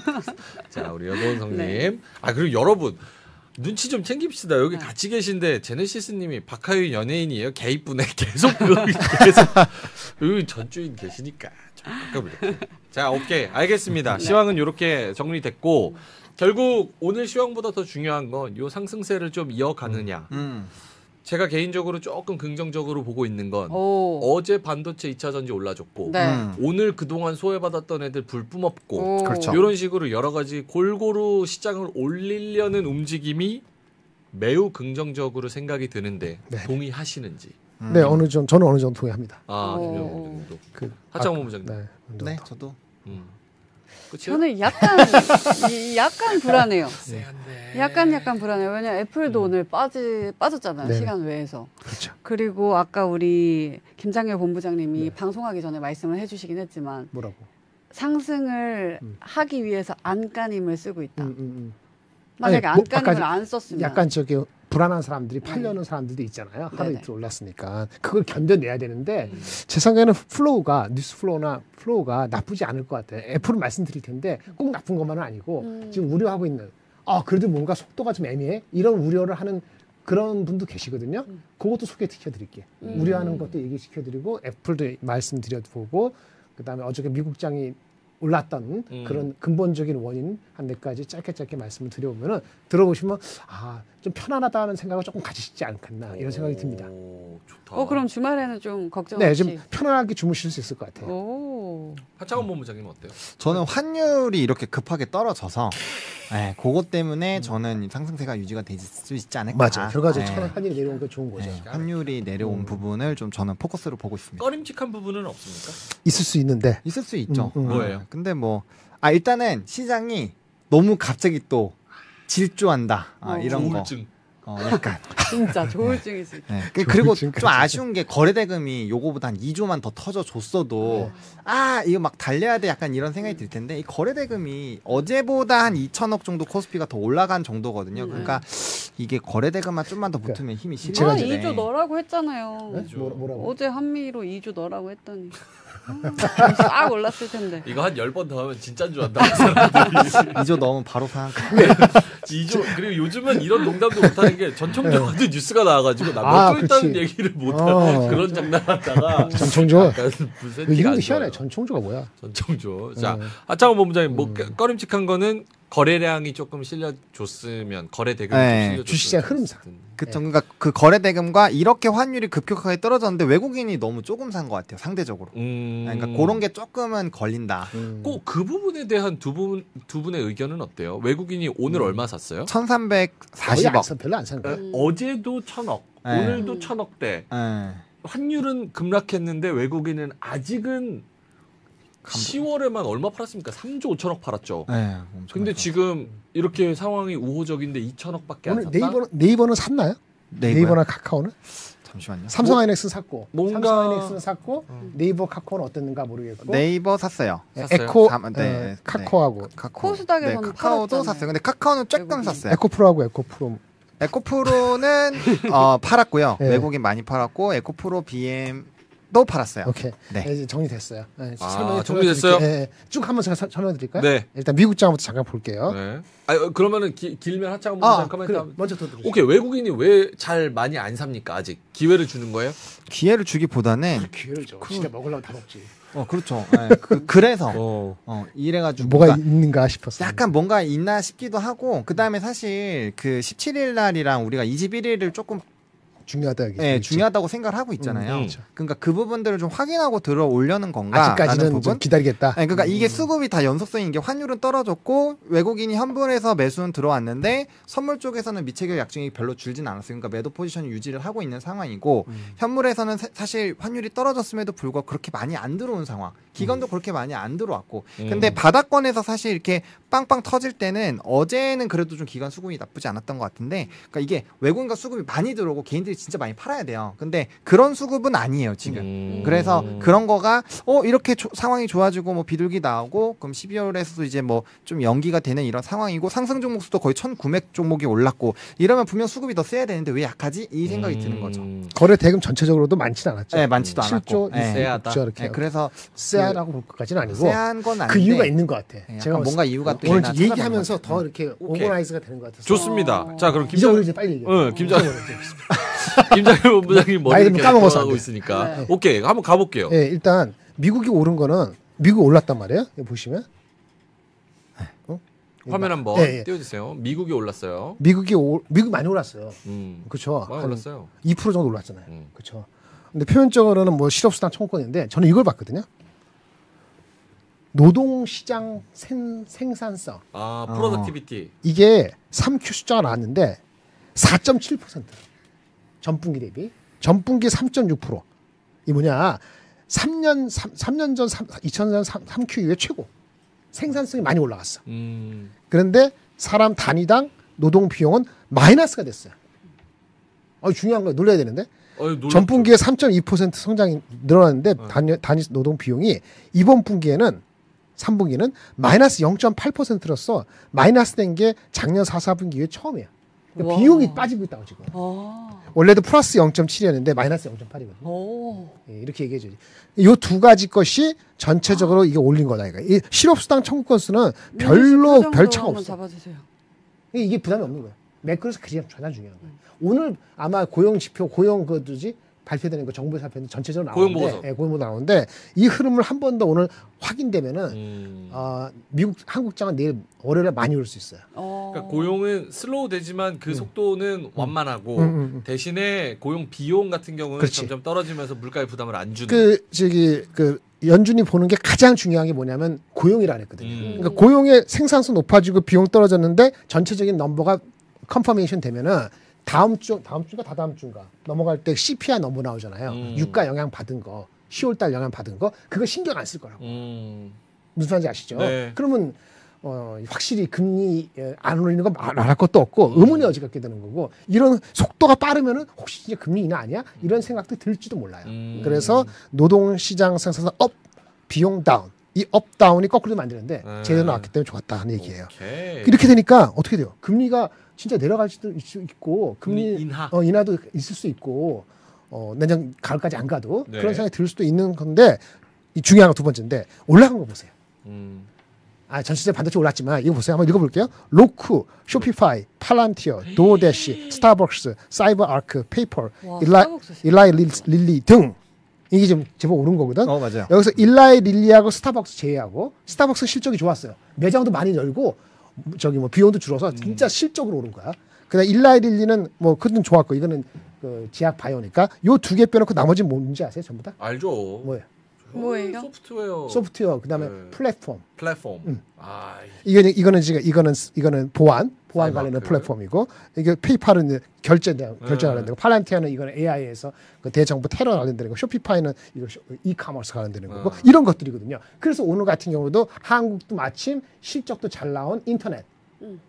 자 우리 여도훈성님. 네. 아 그리고 여러분 눈치 좀 챙깁시다. 여기 네. 같이 계신데 제네시스님이 박하윤 연예인이에요. 개 이쁘네. 계속 그거 계속 여기 전주인 계시니까 좀 가끔 이렇게. 자 오케이 알겠습니다. 네. 시황은 이렇게 정리됐고 결국 오늘 시황보다 더 중요한 건 요 상승세를 좀 이어가느냐. 음. 제가 개인적으로 조금 긍정적으로 보고 있는 건 오. 어제 반도체 2차 전지 올라줬고 네. 음. 오늘 그동안 소외받았던 애들 불 뿜었고 오. 그렇죠. 이런 식으로 여러 가지 골고루 시장을 올리려는 움직임이 매우 긍정적으로 생각이 드는데 네. 동의하시는지. 음. 네, 어느 정도 저는 어느 정도 동의합니다. 아. 그 하창원 아까- 부장님. 네. 네, 저도 음. 그치? 저는 약간 이- 약간 불안해요. 약간 약간 불안해요. 왜냐 면 애플도 오늘 빠지 빠졌잖아요. 네. 시간 외에서. 그렇죠. 그리고 아까 우리 김장열 본부장님이 네. 방송하기 전에 말씀을 해주시긴 했지만 뭐라고? 상승을 음. 하기 위해서 안간힘을 쓰고 있다. 음, 음, 음. 만약에 아니, 뭐 안간힘을 아까 안 썼으면 약간 저기 불안한 사람들이 팔려는 사람들도 있잖아요. 하루 네네. 이틀 올랐으니까 그걸 견뎌내야 되는데 음. 제 생각에는 flow가 news flow나 flow가 나쁘지 않을 것 같아요. 애플은 말씀드릴 텐데 꼭 나쁜 것만은 아니고 음. 지금 우려하고 있는 아 그래도 뭔가 속도가 좀 애매해 이런 우려를 하는 그런 분도 계시거든요. 음. 그것도 소개시켜 드릴게요. 음. 우려하는 것도 얘기시켜 드리고 애플도 말씀드려 보고 그다음에 어저께 미국장이 올랐던 음. 그런 근본적인 원인 한 몇 가지 짧게 짧게 말씀을 드려보면은 들어보시면 아좀 편안하다는 생각을 조금 가지시지 않겠나 이런 생각이 듭니다. 오, 좋다. 어 그럼 주말에는 좀 걱정 네, 없이. 좀 편안하게 주무실 수 있을 것 같아요. 오. 하창원 본부장님 어때요? 저는 환율이 이렇게 급하게 떨어져서 네, 그것 때문에 저는 이 상승세가 유지가 될 수 있지 않을까. 맞아. 결과적으로 네. 천 한이 내려온 게 좋은 거죠. 네, 환율이 내려온 음. 부분을 좀 저는 포커스로 보고 있습니다. 꺼림칙한 부분은 없습니까? 있을 수 있는데 있을 수 있죠. 음, 음. 뭐예요? 근데 뭐, 아, 일단은 시장이 너무 갑자기 또 질주한다. 아, 어. 이런 거. 우울증. 어, 약간. 진짜 조울증이 있을 때. 네. 그- 그리고. 좀 아쉬운 게 거래 대금이 요거보다 한 2조만 더 터져 줬어도 아 이거 막 달려야 돼 약간 이런 생각이 들 텐데 이 거래 대금이 어제보다 한 2천억 정도 코스피가 더 올라간 정도거든요. 음. 그러니까 이게 거래 대금만 좀만 더 붙으면 힘이 제가 아, 실리는데 2조 넣으라고 했잖아요. 네? 뭐, 뭐라고? 어제 한미로 2조 넣으라고 했더니 아, 싹 올랐을 텐데. 이거 한 열 번 더 하면 진짜인 줄 안다. 사람들이. 2조 넣으면 바로 상. 이조 그리고 요즘은 이런 농담도 못하는 게 전청조한테 뉴스가 나와가지고 나 아, 있다는. 얘기를 못하는 어. 그런 장난하다가 전청조 이름도 안 희한해. 전청조가 뭐야? 전청조. 자 음. 하창원 본부장님 뭐 음. 꺼림칙한 거는 거래량이 조금 실려줬으면 거래 대금이 네, 주식시장 흐름상. 그쵸. 그러니까 그 거래 대금과 이렇게 환율이 급격하게 떨어졌는데 외국인이 너무 조금 산 것 같아요. 상대적으로. 음. 그러니까 그런 게 조금은 걸린다. 음. 꼭그 부분에 대한 두 분 두 분의 의견은 어때요? 외국인이 오늘 음. 얼마 샀어요? 거의 안 1340억. 사- 별로 안 사는 거예요. 음. 어제도 천억, 네. 오늘도 천억대. 예. 환율은 급락했는데 외국인은 아직은 10월에만 얼마 팔았습니까? 3조 5천억 팔았죠. 예, 엄청 근데. 지금 이렇게 상황이 우호적인데 2천억밖에 안 샀다. 네이버는 네이버는 샀나요? 네이버요? 네이버나 카카오는 잠시만요. 삼성 하이닉스 샀고 뭔가- 삼성 하이닉스는 샀고 네이버 카카오는 어땠는가 모르겠고 네이버 샀어요. 네, 샀어요? 에코 삼- 네, 어, 네. 카카오하고 카카오. 코스닥에서는 네, 카카오도 팔았잖아요. 샀어요. 근데 카카오는 조금. 샀어요. 에코프로하고 에코프로 에코프로는 어, 팔았고요. 네. 외국인 많이 팔았고 에코프로 BM 도 팔았어요. 오케이 네. 네, 이제 정리됐어요. 네, 아, 설명해 정리됐어요? 네, 쭉 한번 제가 서- 설명해 드릴까요? 네. 일단 미국 장부터 잠깐 볼게요. 네. 아 그러면은 기- 길면 하차한 아, 코멘트 그래, 하면 먼저 더 들으세요. 오케이 외국인이 왜 잘 많이 안 삽니까 아직 기회를 주는 거예요? 기회를 주기보다는 기회를 줘. 진짜 먹으려면 다 먹지. 어 그렇죠. 예, 그, 그래서 어. 어, 이래가지고 뭐가 그러니까 있는가 싶었어요. 약간 뭔가 있나 싶기도 하고 그 다음에 사실 그 17일 날이랑 우리가 21일을 조금 중요하다 있지. 중요하다고 생각을 하고 있잖아요. 음, 그렇죠. 그러니까 그 부분들을 좀 확인하고 들어 올려는 건가? 아직까지는 부분. 좀 기다리겠다. 아니, 그러니까 이게 음. 수급이 다 연속성인 게 환율은 떨어졌고 외국인이 현물에서 매수는 들어왔는데 선물 쪽에서는 미체결 약정이 별로 줄진 않았어요. 그러니까 매도 포지션 유지를 하고 있는 상황이고 음. 현물에서는 사- 사실 환율이 떨어졌음에도 불구하고 그렇게 많이 안 들어온 상황. 기관도 음. 그렇게 많이 안 들어왔고. 음. 근데 바닥권에서 사실 이렇게 빵빵 터질 때는 어제는 그래도 좀 기관 수급이 나쁘지 않았던 것 같은데 그러니까 이게 외국인과 수급이 많이 들어오고 개인들이 진짜 많이 팔아야 돼요. 근데 그런 수급은 아니에요, 지금. 음. 그래서 그런 거가 어 이렇게 조- 상황이 좋아지고 뭐 비둘기 나오고 그럼 12월에서도 이제 뭐 좀 연기가 되는 이런 상황이고 상승 종목 수도 거의 1,900 종목이 올랐고 이러면 분명 수급이 더 세야 되는데 왜 약하지? 이 생각이 드는 거죠. 음. 거래 대금 전체적으로도 많지는 않았죠. 네, 많지도 않았고. 7조, 네. 세하다. 6조 이렇게 네, 그래서 세하다고 볼 것까지는 아니고 세한 건 아닌데 그 이유가 있는 것 같아. 네, 제가 뭔가 이유가 또 오늘 이제 얘기하면서 더 이렇게 오케이. 오버라이즈가 되는 것 같아서. 좋습니다. 어. 자 그럼 이제 김장 우리 이제 빨리 얘기해. 응, 김장- 잊어버렸죠. 김장현 본부장님 머리 나이 이렇게 들면 까먹어서 안 하고 돼. 있으니까 네. 오케이 한번 가볼게요. 예, 일단 미국이 오른 거는 미국 올랐단 말이에요. 여기 보시면 어? 화면 한번 예, 예. 띄워주세요. 미국이 올랐어요. 미국이 오, 미국 많이 올랐어요. 음. 그렇죠. 많이 올랐어요. 2% 정도 올랐잖아요. 음. 그렇죠. 근데 표면적으로는 뭐 실업수당 청구건인데 저는 이걸 봤거든요. 노동시장 생, 생산성 아 어. productivity. 이게 3Q 숫자가 나왔는데 4.7% 전분기 대비 전분기 3.6%이 뭐냐 3년 3, 3년 전 3, 2000년 3, 3Q 이후에 최고 생산성이 많이 올라갔어. 음. 그런데 사람 단위당 노동 비용은 마이너스가 됐어요. 어, 중요한 거 놀라야 되는데. 전분기에 3.2% 성장이 늘어났는데 어. 단위, 단위 노동 비용이 이번 분기에는 3분기는 마이너스 0.8%로서 마이너스 된 게 작년 4, 4분기 이후에 처음이에요. 그러니까 와. 비용이 빠지고 있다고 지금. 아. 원래도 플러스 0.7이었는데 마이너스 0.8이거든요. 오. 예, 이렇게 얘기해 줘야지. 이두 가지 것이 전체적으로 이게 올린 거다. 이거. 이 실업수당 청구 건수는 별로 표정도 별 차가 없어. 잡아주세요. 이게 부담이 없는 거예요. macro에서 그게 가장 중요한 거예요. 오늘 아마 고용 지표, 고용 그지 발표되는 거 정부에서 발표되는 전체적으로 고용 나오는데, 보고서. 예, 고용 보고 나오는데 이 흐름을 한 번 더 오늘 확인되면은 음. 어, 미국 한국장은 내일 월요일에 많이 오를 수 있어요. 어. 그러니까 고용은 slow 되지만 그 속도는 완만하고 음, 음, 음. 대신에 고용 비용 같은 경우는 그렇지. 점점 떨어지면서 물가의 부담을 안 주는. 그 저기 그 연준이 보는 게 가장 중요한 게 뭐냐면 고용이라 그랬거든요. 음. 그러니까 고용의 생산성 높아지고 비용 떨어졌는데 전체적인 number가 confirmation 되면은 다음 주 다음 주가 다다음 주인가 넘어갈 때 CPI number 나오잖아요. 음. 유가 영향 받은 거, 10월 달 영향 받은 거 그거 신경 안 쓸 거라고. 음. 무슨 말인지 아시죠? 네. 그러면 어, 확실히 금리 예, 안 올리는 건 말- 말할 것도 없고 음. 의문이 어지럽게 되는 거고 이런 속도가 빠르면은 혹시 진짜 금리 인하 아니야? 이런 생각도 들지도 몰라요. 음. 그래서 노동시장 생산성 up, 비용 down. 이 up down이 거꾸로 만드는데 네. 제대로 나왔기 때문에 좋았다 하는 얘기예요. 오케이. 이렇게 되니까 어떻게 돼요? 금리가 진짜 내려갈 수도 있- 있고 금리 인하. 어, 인하도 있을 수 있고 어, 내년 가을까지 안 가도 네. 그런 생각이 들 수도 있는 건데 이 중요한 거 두 번째인데 올라간 거 보세요. 음. 아, 전체적으로 반도체 올랐지만 이거 보세요. 한번 읽어볼게요. 로쿠, 쇼피파이, 팔란티어, 도어대시, 스타벅스, 사이버아크, 페이팔, 와, 일라. 일라이 릴- 릴리 등 이게 좀 제법 오른 거거든. 어 맞아요. 여기서 일라이 릴리하고 스타벅스 제외하고 스타벅스 실적이 좋았어요. 매장도 많이 열고 저기 뭐 비용도 줄어서 진짜 실적으로 오른 거야. 그다음 일라이릴리는 뭐 그건 좋았고 이거는 그 제약 바이오니까 요 두 개 빼놓고 나머지는 뭔지 아세요? 전부 다 알죠. 뭐예요? 뭐예요? 소프트웨어. 소프트웨어 그다음에 네. 플랫폼. 플랫폼. 음. 아, 이거는 이거는 지금 이거는 이거는 보안 보안. 관련된 플랫폼이고 이게 페이팔은 이제 결제 내 결제 네. 관련되고 팔란티어는 이거는 AI에서 그 대정부 테러 관련되는 거 쇼피파이는 이거 쇼- 이카머스 관련되는 거고 아. 이런 것들이거든요. 그래서 오늘 같은 경우도 한국도 마침 실적도 잘 나온 인터넷 음.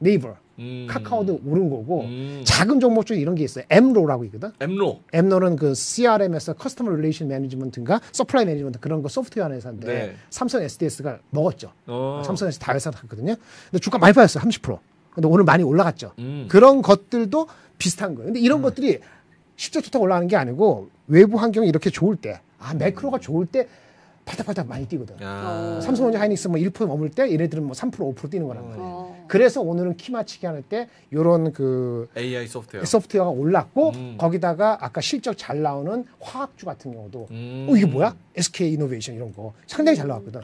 네이버 음. 카카오도 오른 거고 음. 작은 종목 중에 이런 게 있어요. 엠로라고 있거든. 엠로. 엠로는 그 CRM에서 customer relation management인가 supply management 그런 거 소프트웨어 회사인데 네. 삼성 SDS가 먹었죠. 어. 삼성에서 다 사 갔거든요. 근데 주가 많이 빠졌어요. 30%. 근데 오늘 많이 올라갔죠. 음. 그런 것들도 비슷한 거예요. 근데 이런 것들이 실적 좋다고 올라가는 게 아니고 외부 환경이 이렇게 좋을 때, 아 매크로가 좋을 때 팔딱팔딱 많이 뛰거든. 야. 어. 삼성전자 하이닉스 뭐 1% 머물 때 얘네들은 뭐 3% 5% 뛰는 거란 말이에요. 어. 그래서 오늘은 키 맞추기 할때 요런 그 AI 소프트웨어. 소프트웨어가 올랐고 음. 거기다가 아까 실적 잘 나오는 화학주 같은 경우도 음. 어 이게 뭐야? SK 이노베이션 이런 거 상당히 잘 나왔거든.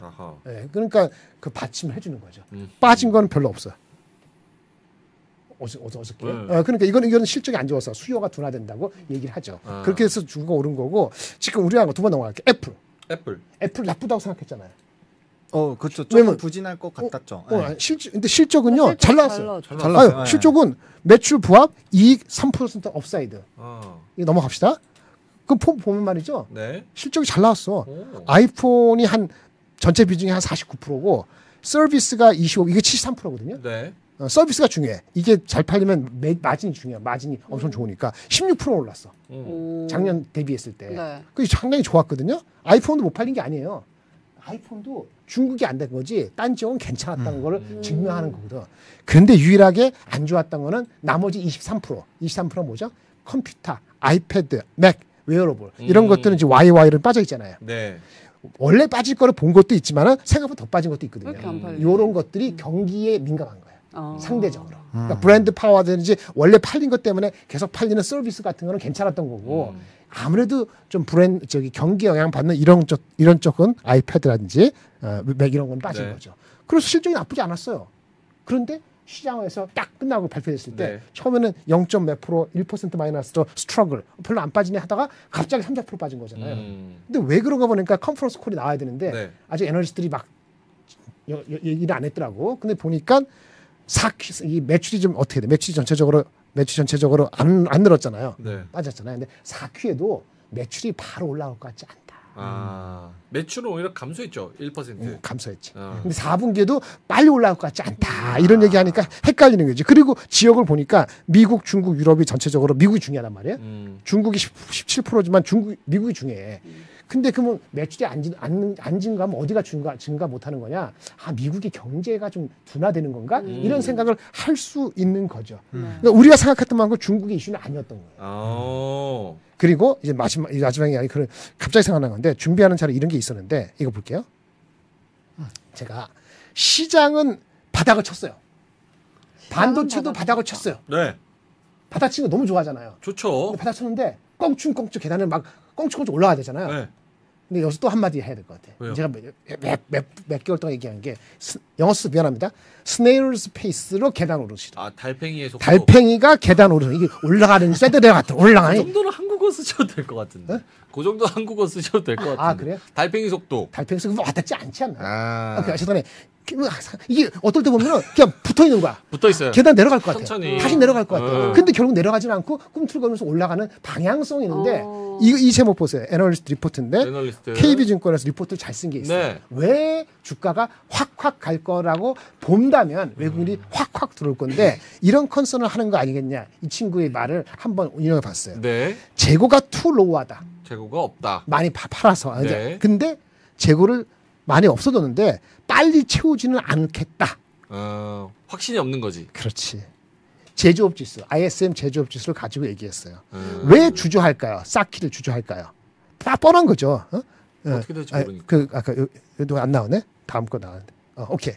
예, 그러니까 그 받침을 해 주는 거죠. 음. 빠진 거는 별로 없어요. 어서 어서 어저께. 네. 어, 그러니까 이거는 이거는 실적이 안 좋아서 수요가 둔화된다고 얘기를 하죠. 아. 그렇게 해서 주가 오른 거고 지금 우리가 두 번 넘어갈게. 애플. 애플. 애플 나쁘다고 생각했잖아요. 어, 그렇죠. 좀 왜냐면- 부진할 것 같았죠. 어, 네. 실적 근데 실적은요 실적 잘 나왔어요. 잘 잘 나왔어요. 아유, 네. 실적은 매출 부합 이익 3% upside. 어. 이거 넘어갑시다. 보- 보면 말이죠. 네. 실적이 잘 나왔어. 오. 아이폰이 한 전체 비중이 한 49%고 서비스가 25, 이게 73%거든요. 네. 어, 서비스가 중요해. 이게 잘 팔리면 매, 마진이 중요해. 마진이 엄청 좋으니까 16% 올랐어. 음. 오. 작년 대비했을 때. 네. 그게 상당히 좋았거든요. 아이폰도 못 팔린 게 아니에요. 아이폰도 중국이 안 된 거지 딴 지역은 괜찮았다는 거를 증명하는 거거든. 그런데 유일하게 안 좋았던 거는 나머지 23%. 23%는 뭐죠? 컴퓨터, 아이패드, 맥, 웨어러블 이런 음. 것들은 이제 YoY를 빠져 있잖아요. 네. 원래 빠질 거를 본 것도 있지만은 생각보다 더 빠진 것도 왜 있거든요. 이런 것들이 경기에 민감한 거예요. 어. 상대적으로. 그러니까 브랜드 파워든지 원래 팔린 것 때문에 계속 팔리는 서비스 같은 거는 괜찮았던 거고 음. 아무래도 좀 브랜드 저기 경기 영향 받는 이런 쪽 이런 쪽은 아이패드라든지 어, 맥 이런 건 빠진 네. 거죠. 그래서 실적이 나쁘지 않았어요. 그런데 시장에서 딱 끝나고 발표됐을 때 네. 처음에는 0.몇 프로 1% 마이너스로 struggle 별로 안 빠지네 하다가 갑자기 3, 4% 빠진 거잖아요. 음. 근데 왜 그런가 보니까 conference call이 나와야 되는데 네. 아직 애널리스트들이 막 여- 여- 얘기를 안 했더라고. 근데 보니까 4Q 이 매출이 좀 어떻게 돼? 매출이 전체적으로 매출 전체적으로 안, 안 늘었잖아요. 네. 빠졌잖아요. 근데 4Q에도 매출이 바로 올라올 것 같지 않다. 아. 매출은 오히려 감소했죠. 1%. 음, 감소했지. 어. 근데 4분기에도 빨리 올라올 것 같지 않다. 이런 얘기 하니까 헷갈리는 거지. 그리고 지역을 보니까 미국, 중국, 유럽이 전체적으로 미국이 중요하단 말이에요. 음. 중국이 17%지만 중국 미국이 중요해. 근데 그러면 매출이 안, 진- 안, 안 증가하면 어디가 증가, 증가 못하는 거냐? 아 미국의 경제가 좀 둔화되는 건가? 이런 생각을 할 수 있는 거죠. 네. 그러니까 우리가 생각했던 만큼 중국의 이슈는 아니었던 거예요. 어. 그리고 이제 마지막 이 마지막에 아니 그런 갑자기 생각난 건데 준비하는 자료 이런 게 있었는데 이거 볼게요. 제가 시장은 바닥을 쳤어요. 반도체도 바닥을 쳤어요. 네. 바닥 치는 거 너무 좋아하잖아요. 좋죠. 바닥 쳤는데 껑충껑충 계단을 막 껑충껑충 올라가야 되잖아요. 네. 근데 여기서 또 한마디 해야 될 것 같아요. 왜요? 제가 몇, 몇, 몇, 몇 개월 동안 얘기한 게 스- 영어 쓰 미안합니다. snail's pace로 계단 오르시다. 아, 달팽이의 속도. 달팽이가 계단 오르는 이게 올라가는 쇠드레 같은 그 올라가니 정도는 한국어 쓰셔도 될 것 같은데. 그 정도 한국어 쓰셔도 될 것 같은데. 아, 그래요? 달팽이 속도. 달팽이 속도 와닿지 않지 않나? 아. 아, 그 어쨌든 이게 어떨 때 보면은 그냥 붙어 있는 거야. 붙어 있어요. 계단 내려갈 것 같아. 천천히. 다시 내려갈 것 같아. 음. 근데 결국 내려가지는 않고 꿈틀거리면서 올라가는 방향성이 있는데 어. 이, 이 제목 보세요. 애널리스트 리포트인데 애널리스트. KB증권에서 리포트를 잘 쓴 게 있어요. 네. 왜 주가가 확확 갈 거라고 본다면 외국인이 확확 들어올 건데 이런 concern을 하는 거 아니겠냐. 이 친구의 말을 한번 인용해 봤어요. 네. 재고가 too low하다. 재고가 없다. 많이 파- 팔아서. 네. 근데 재고를 많이 없어졌는데 빨리 채우지는 않겠다. 어, 확신이 없는 거지. 그렇지. 제조업 지수, ISM 제조업 지수를 가지고 얘기했어요. 음. 왜 주저할까요? 쌓기를 주저할까요? 다 뻔한 거죠. 어? 어. 어떻게 될지 아니, 모르니까. 그 아까 요- 요도 안 나오네. 다음 거 나왔는데. 어, 오케이.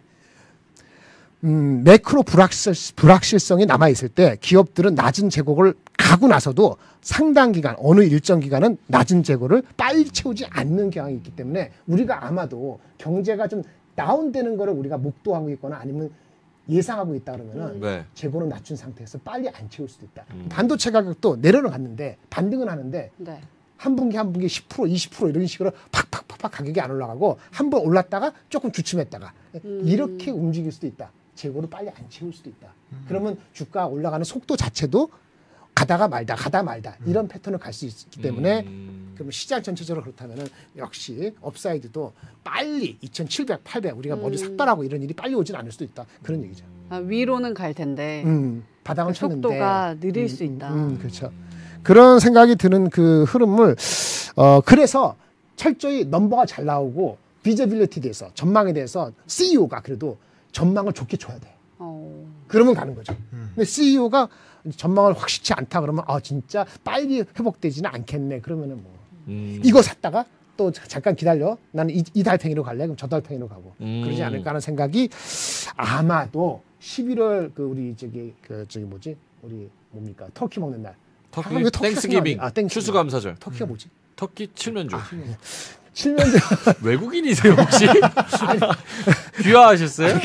음, 매크로 불확실, 불확실성이 남아 있을 때 기업들은 낮은 재고를 가고 나서도 상당 기간 어느 일정 기간은 낮은 재고를 빨리 채우지 않는 경향이 있기 때문에 우리가 아마도 경제가 좀 다운되는 거를 우리가 목도하고 있거나 아니면 예상하고 있다 그러면은 네. 재고는 낮춘 상태에서 빨리 안 채울 수도 있다. 음. 반도체 가격도 내려는 갔는데 반등은 하는데 네. 한 분기 한 분기 10% 20% 이런 식으로 팍팍팍팍 가격이 안 올라가고 한 번 올랐다가 조금 주춤했다가 음. 이렇게 움직일 수도 있다. 재고를 빨리 안 채울 수도 있다. 그러면 주가 올라가는 속도 자체도 가다가 말다 가다 말다 이런 패턴을 갈 수 있기 때문에 음. 그러면 시장 전체적으로 그렇다면은 역시 upside도 빨리 2,700, 800 우리가 머리 음. 삭발하고 이런 일이 빨리 오진 않을 수도 있다 그런 얘기죠. 아, 위로는 갈 텐데 음, 바닥을 그 쳤는데 속도가 느릴 음, 수 있다. 음, 그렇죠. 그런 생각이 드는 그 흐름을 어 그래서 철저히 넘버가 잘 나오고 visibility에 대해서 전망에 대해서 CEO가 그래도 전망을 좋게 줘야 돼. 어. 그러면 가는 거죠. 음. 근데 CEO가 전망을 확실치 않다 그러면 아 진짜 빨리 회복되지는 않겠네. 그러면은 뭐 음. 이거 샀다가 또 잠깐 기다려. 나는 이, 이 달팽이로 갈래. 그럼 저 달팽이로 가고 음. 그러지 않을까 하는 생각이 아마도 11월 그 우리 저기 그 저기 뭐지 우리 뭡니까 터키 먹는 날. 터키 아, Thanksgiving? 아, Thanksgiving. 추수감사절 turkey가 뭐지? 터키 칠면조 칠면조 외국인이세요 혹시 귀화하셨어요?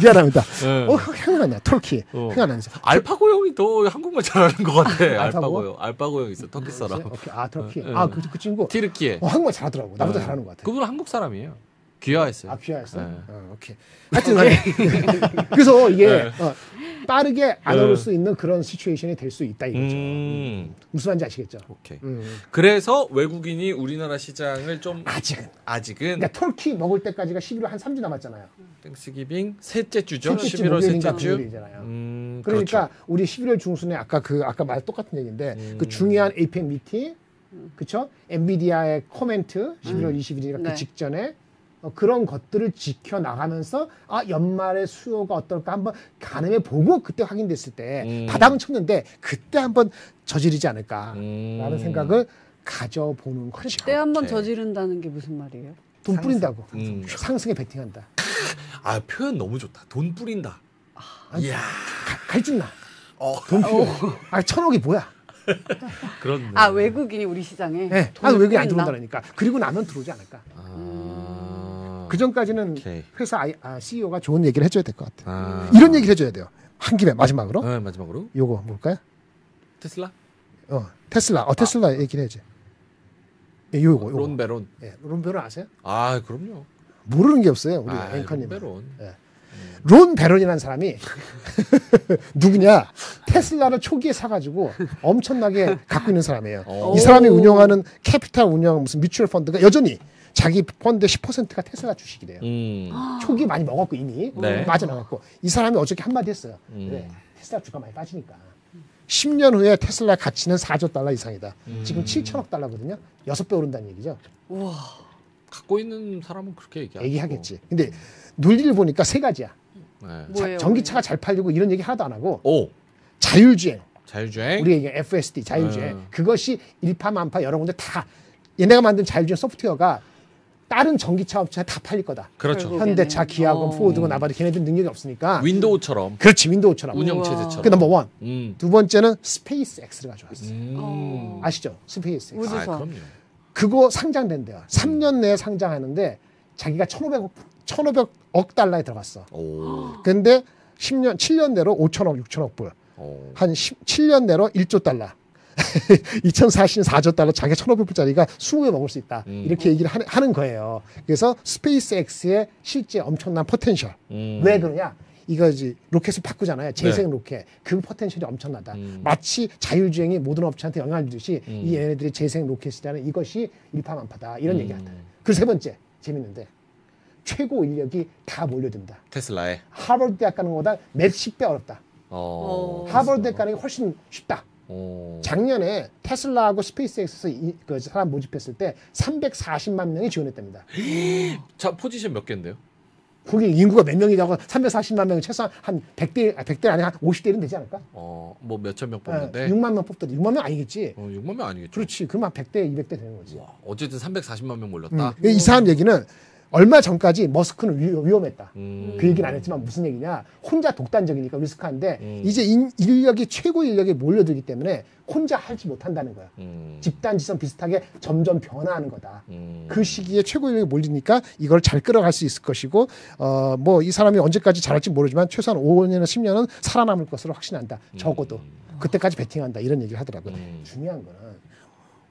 미안합니다. 네. 어 생각나냐 터키 어. 생각나냐. 알파고 형이 더 한국말 잘하는 것 같아. 알파고? 알파고 형, 알파고 형 있어 터키 사람. 오케이. 아 터키. 네. 아그 그 친구. 튀르키예. 어, 한국말 잘하더라고. 나보다 네. 잘하는 것 같아. 그분 한국 사람이에요. 귀화했어요. 아 귀화하였어. 네. 어, 오케이. 하여튼 간에 그래서 이게 네. 어, 빠르게 안 네. 오를 수 있는 그런 시츄에이션이 될 수 있다 이거죠. 음, 무슨 말인지 아시겠죠? 오케이. 음. 그래서 외국인이 우리나라 시장을 좀 아직은. 아직은 그러니까 터키 먹을 때까지가 11월 한 3주 남았잖아요. Thanksgiving 셋째 주죠. 셋째 주 11월 목요일인가 셋째 주. 금요일이잖아요. 음, 그러니까 그렇죠. 우리 11월 중순에 아까 그 아까 말 똑같은 얘기인데 음. 그 중요한 APEC 미팅, 그쵸? 엔비디아의 코멘트 11월 20일이니까 그 네. 직전에 어, 그런 것들을 지켜 나가면서 아 연말에 수요가 어떨까 한번 가늠해 보고 그때 확인됐을 때 음. 바닥은 쳤는데 그때 한번 저지르지 않을까라는 음. 생각을 가져보는 거죠. 그때 한번 오케이. 저지른다는 게 무슨 말이에요? 돈 뿌린다고 음. 상승에 베팅한다. 아 표현 너무 좋다. 돈 뿌린다. 이야. 가- 갈증나. 어, 돈 필요. 아 천억이 뭐야? 그런. 아 외국인이 우리 시장에 네. 아 돈을 외국인 안? 들어온다니까. 그리고 나면 들어오지 않을까. 아. 그 전까지는 오케이. 회사 아이- 아, CEO가 좋은 얘기를 해줘야 될 것 같아요. 아. 이런 얘기를 해줘야 돼요. 한 김에 마지막으로 네, 마지막으로 요거 뭘까요? 테슬라. 어 테슬라. 어 테슬라 얘기를 해야지. 예, 요거 요거. 론베론. 예, 론베론 아세요? 아 그럼요. 모르는 게 없어요. 우리 아, 앵커님. 론베론. 론 배런이라는 사람이 누구냐? 테슬라를 초기에 사가지고 엄청나게 갖고 있는 사람이에요. 오. 이 사람이 운영하는 캐피탈 운영 무슨 뮤추얼 펀드가 여전히 자기 펀드 10%가 테슬라 주식이래요. 음. 초기 많이 먹었고 이미 네. 빠져나갔고 이 사람이 어저께 한마디 했어요. 음. 그래 테슬라 주가 많이 빠지니까 10년 후에 테슬라 가치는 4조 달러 이상이다. 음. 지금 7천억 달러거든요. 6배 오른다는 얘기죠. 우와. 갖고 있는 사람은 그렇게 얘기하고. 얘기하겠지. 근데 논리를 보니까 세 가지야. 네. 자, 뭐예요? 전기차가 잘 팔리고 이런 얘기 하나도 안 하고 오 자율주행 자율주행. 우리 얘기 FSD 자율주행 네. 그것이 일파만파 여러 군데 다 얘네가 만든 자율주행 소프트웨어가 다른 전기차 업체가 다 팔릴 거다. 그렇죠. 현대차, 기아건, 어. 포드고 나바도 걔네들 능력이 없으니까 윈도우처럼 그렇지 윈도우처럼. 운영. 체제처럼. 그 넘버 원. 음. 두 번째는 스페이스 X를 가져왔어. 요 음. 어. 아시죠? 스페이스 X. 우주- 아. 그럼요. 그거 상장된대요. 3년 내에 상장하는데 자기가 1,500억 1,500억 달러에 들어갔어. 오. 근데 10년 7년 내로 5천억 6천억 불. 오. 한 10, 7년 내로 1조 달러. 2044조 달러 자기가 1,500불짜리가 20개 먹을 수 있다. 음. 이렇게 얘기를 하는, 하는 거예요. 그래서 스페이스 X의 실제 엄청난 potential. 음. 왜 그러냐? 이거지 로켓을 바꾸잖아요. 재생 로켓. 그 potential이 엄청나다. 네. 음. 마치 자율주행이 모든 업체한테 영향을 주듯이 음. 이 얘네들이 재생 로켓이라는 이것이 일파만파다. 이런 음. 얘기 한다. 그 세 번째 재밌는데 최고 인력이 다 몰려든다. 테슬라에. 하버드 대학 가는 것보다 몇 십 배 어렵다. 어. 어. 하버드 대학 가는 게 훨씬 쉽다. 오. 작년에 테슬라하고 스페이스X에서 이, 그 사람 모집했을 때 340만 명이 지원했답니다. 자 포지션 몇 개인데요? 거기 인구가 몇 명이냐고 340만 명 최소한 한 100대 아, 100대 아니야 한 50대는 되지 않을까? 어 뭐 몇천 명 예, 뽑는데. 6만 명 뽑더니 6만 명 아니겠지. 어 6만 명 아니겠죠. 그렇지. 그러면 100대 200대 되는 거지. 와, 어쨌든 340만 명 음. 몰렸다. 이 사람 얘기는 얼마 전까지 머스크는 위, 위험했다. 음. 그 얘기는 안 했지만 무슨 얘기냐? 혼자 독단적이니까 리스크한데 음. 이제 인, 인력이 최고 인력에 몰려들기 때문에 혼자 하지 못한다는 거야. 음. 집단 지성 비슷하게 점점 변화하는 거다. 음. 그 시기에 최고 인력이 몰리니까 이걸 잘 끌어갈 수 있을 것이고 어 뭐 이 사람이 언제까지 잘할지 모르지만 최소한 5년이나 10년은 살아남을 것으로 확신한다. 적어도 그때까지 베팅한다 이런 얘기를 하더라고요. 음. 중요한 거는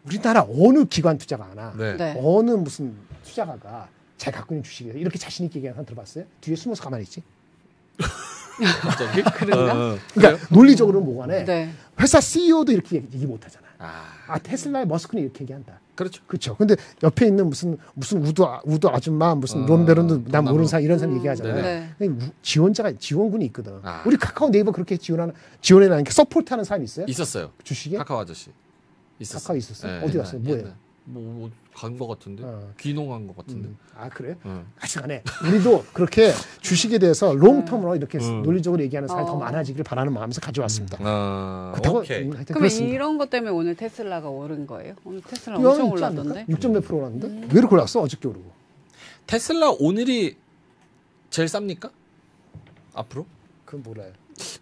우리나라 어느 기관 투자가 하나 네. 네. 어느 무슨 투자가가 잘 갖고 있는 주식이에요. 이렇게 자신 있게 얘기하는 사람 들어봤어요? 뒤에 숨어서 가만히 있지. 갑자기? 그런가? 어, 어. 그러니까 논리적으로는 뭐간에 네. 회사 CEO도 이렇게 얘기, 얘기 못 하잖아. 아, 아 테슬라의 머스크는 이렇게 얘기한다. 그렇죠. 그렇죠. 근데 옆에 있는 무슨 무슨 우드 아- 우드 아줌마 무슨 어, 론 배런도 난. 모르는 사람 이런 사람 음, 얘기하잖아요. 네네. 네. 근데 지원자가 지원군이 있거든. 아. 우리 카카오 네이버 그렇게 지원하는 지원해라는 게 서포트하는 사람이 있어요? 있었어요. 주식에 카카오 아저씨. 있었어요. 카카오 있었어요? 네, 어디 갔어요? 뭐예요? 옛날. 뭐, 간거 같은데? 어. 귀농한 거 같은데? 음. 아 그래요? 어. 하여튼간에 우리도 그렇게 주식에 대해서 롱텀으로 이렇게 음. 논리적으로 얘기하는 사람이 더 어. 많아지기를 바라는 마음에서 가져왔습니다. 아, 그렇다고 오케이. 음, 그러면 그렇습니다. 이런 것 때문에 오늘 테슬라가 오른 거예요? 오늘 테슬라 엄청? 올랐던데? 6점 몇 프로 올랐는데 왜 이렇게 올랐어? 어저께 오르고. 테슬라 오늘이 제일 쌉니까? 앞으로? 그건 몰라요.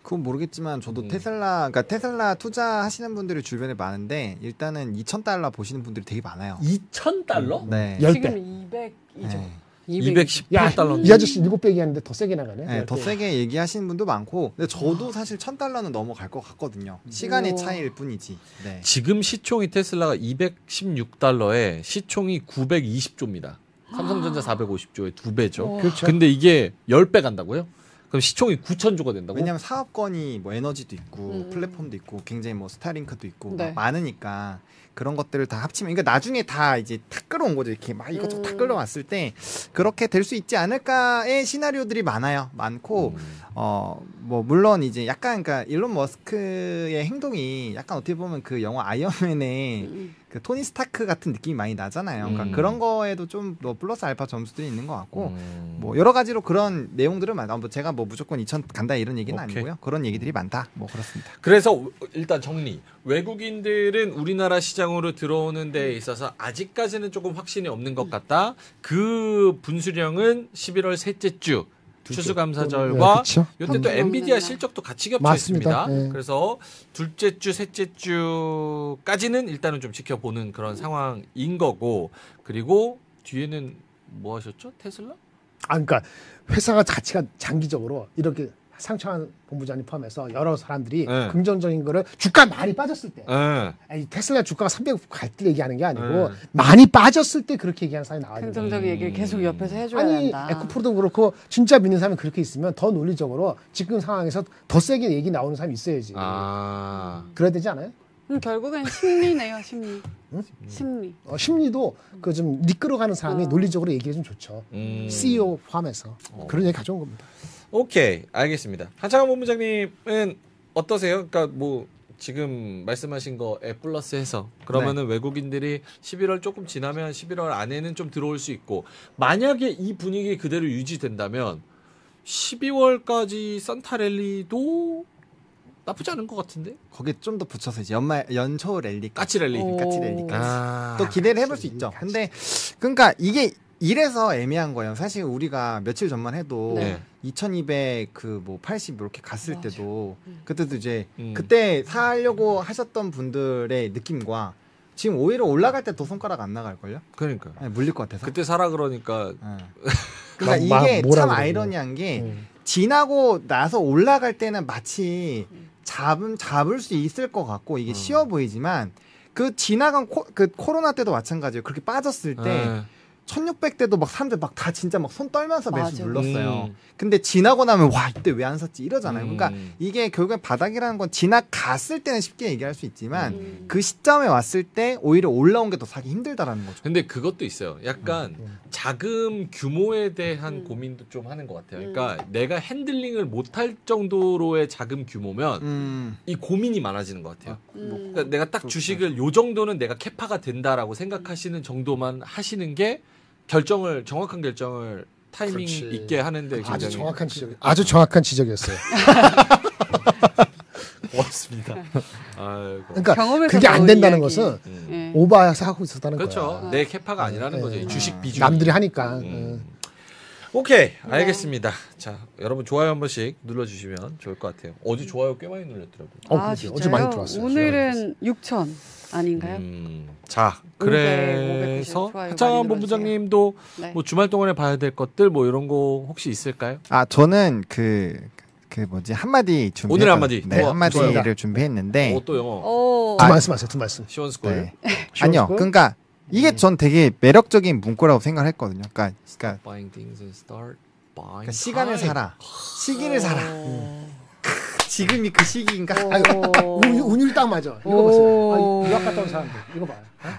그건 모르겠지만 저도 음. 테슬라 그러니까 테슬라 투자하시는 분들이 주변에 많은데 일단은 2,000달러 보시는 분들이 되게 많아요. 2,000달러? 네. 열 지금 배. 200이죠. 네. 218달러. 이 아저씨 일곱 배 얘기하는데 더 세게 나가네. 네, 더. 세게 얘기하시는 분도 많고 근데 저도 사실 1,000달러는 넘어갈 것 같거든요. 시간의 우와. 차이일 뿐이지. 네. 지금 시총이 테슬라가 216달러에 시총이 920조입니다. 삼성전자 450조의 두 배죠. 그렇죠. 근데 이게 10배 간다고요? 그럼 시총이 9천조가 된다고? 왜냐하면 사업권이 뭐 에너지도 있고 음. 플랫폼도 있고 굉장히 뭐 스타링크도 있고 네. 막 많으니까 그런 것들을 다 합치면 그러니까 나중에 다 이제 다 끌어온 거죠 이렇게 막 이것저것 다 음. 끌어왔을 때 그렇게 될 수 있지 않을까의 시나리오들이 많아요 많고 음. 어 뭐 물론 이제 약간 그러니까 일론 머스크의 행동이 약간 어떻게 보면 그 영화 아이언맨의 음. 그 토니 스타크 같은 느낌이 많이 나잖아요 그러니까 음. 그런 거에도 좀 뭐 플러스 알파 점수들이 있는 것 같고 음. 뭐 여러 가지로 그런 내용들은 많아. 뭐 제가 뭐 무조건 2천 간다 이런 얘기는 오케이. 아니고요. 그런 얘기들이 많다. 뭐 그렇습니다. 그래서 일단 정리. 외국인들은 우리나라 시장으로 들어오는 데에 있어서 아직까지는 조금 확신이 없는 것 같다. 그 분수령은 11월 셋째 주. 추수감사절과 네. 요때 또 음. 엔비디아 음. 실적도 같이 겹쳐 맞습니다. 있습니다. 네. 그래서 둘째 주, 셋째 주까지는 일단은 좀 지켜보는 그런 상황인 거고 그리고 뒤에는 뭐 하셨죠? 테슬라? 아, 그러니까 회사가 가치가 장기적으로 이렇게 상창한 본부장님 포함해서 여러 사람들이 네. 긍정적인 거를 주가 많이 빠졌을 때 예. 아니, 테슬라 주가가 300갈 때 얘기하는 게 아니고 네. 많이 빠졌을 때 그렇게 얘기하는 사람이 나와야 돼요. 긍정적인 얘기를 계속 옆에서 해줘야 아니 된다. 에코프로도 그렇고 진짜 믿는 사람이 그렇게 있으면 더 논리적으로 지금 상황에서 더 세게 얘기 나오는 사람이 있어야지. 아. 그래야 되지 않아요? 음, 결국엔 심리네요, 심리. 응? 심리. 어, 심리도 그 좀 이끌어가는 사람이 어. 논리적으로 얘기해 주면 좋죠. 음. CEO 포함해서 어. 그런 얘기 가져온 겁니다. 오케이 알겠습니다. 한창원 본부장님은 어떠세요? 그러니까 뭐 지금 말씀하신 거에 플러스해서 그러면은 외국인들이 11월 조금 지나면 11월 안에는 좀 들어올 수 있고 만약에 이 분위기 그대로 유지된다면 12월까지 산타랠리도 나쁘지 않은 것 같은데 거기에 좀 더 붙여서 이제 연말 연초 랠리 까치 랠리. 오. 까치 랠리까지 아. 또 기대를 해볼 수 있죠. 근데 그러니까 이게 이래서 애매한 거예요. 사실 우리가 며칠 전만 해도 네. 2200 그 뭐 80 이렇게 갔을 맞아. 때도 음. 그때도 이제 음. 그때 사려고 하셨던 분들의 느낌과 지금 오히려 올라갈 때 더 손가락 안 나갈 걸요? 그러니까 물릴 것 같아서. 그때 사라 그러니까 예. 그러니까 막- 막 이게 뭐라 참. 아이러니한 게 음. 지나고 나서 올라갈 때는 마치 잡음 잡을 수 있을 것 같고 이게 음. 쉬워 보이지만 그 지나간 코, 그 코로나 때도 마찬가지예요. 그렇게 빠졌을 때 예. 1600대도 막 사람들 막 다 진짜 막 손 떨면서 매수 맞아. 눌렀어요. 음. 근데 지나고 나면 와 이때 왜 안 샀지 이러잖아요. 음. 그러니까 이게 결국엔 바닥이라는 건 지나갔을 때는 쉽게 얘기할 수 있지만 음. 그 시점에 왔을 때 오히려 올라온 게 더 사기 힘들다라는 거죠. 근데 그것도 있어요. 약간 음. 자금 규모에 대한 음. 고민도 좀 하는 것 같아요. 음. 그러니까 내가 핸들링을 못할 정도로의 자금 규모면 음. 이 고민이 많아지는 것 같아요. 음. 그러니까 내가 딱. 주식을 요 정도는 내가 capa가 된다라고 생각하시는 정도만 하시는 게 결정을 정확한 결정을 타이밍 그렇지. 있게 하는데 굉장히 아주 정확한 지적, 아주 정확한 지적이었어요. 고맙습니다. 아이고. 그러니까 경험에서 그게 안 된다는 이야기. 것은 음. 예. 오버해서 하고 있었다는 그렇죠. 거야. 내 캐파가 아니라는 네. 거죠. 이 주식 비중. 남들이 하니까. 음. 어. 오케이 알겠습니다. 자 여러분 좋아요 한 번씩 눌러주시면 좋을 것 같아요. 어제 좋아요 꽤 많이 눌렸더라고요. 어, 아 그러게요. 진짜요? 어제 많이 들어왔어요. 오늘은 6천 아닌가요? 음, 자 500, 그래서 590 좋아요 하창원 본부장님도 네. 뭐 주말 동안에 봐야 될 것들 뭐 이런 거 혹시 있을까요? 아 저는 그. 그 뭐지 한마디 준비 오늘 한마디. 네 좋아, 한마디를 좋아요. 준비했는데 어, 또 영어 오. 두 말씀하세요. 두 말씀. 시원스쿨. 네. 아니요 시원스쿨? 그러니까 이게 전 되게 매력적인 문구라고 생각을 했거든요 그러니까, 그러니까, 그러니까 시간을. 사라 시기를 사라 지금이 그 시기인가. 운, 운율 딱 맞아. 이거 오. 보세요. 아, 유학 갔다 온 사람들. 이거 봐요. 어?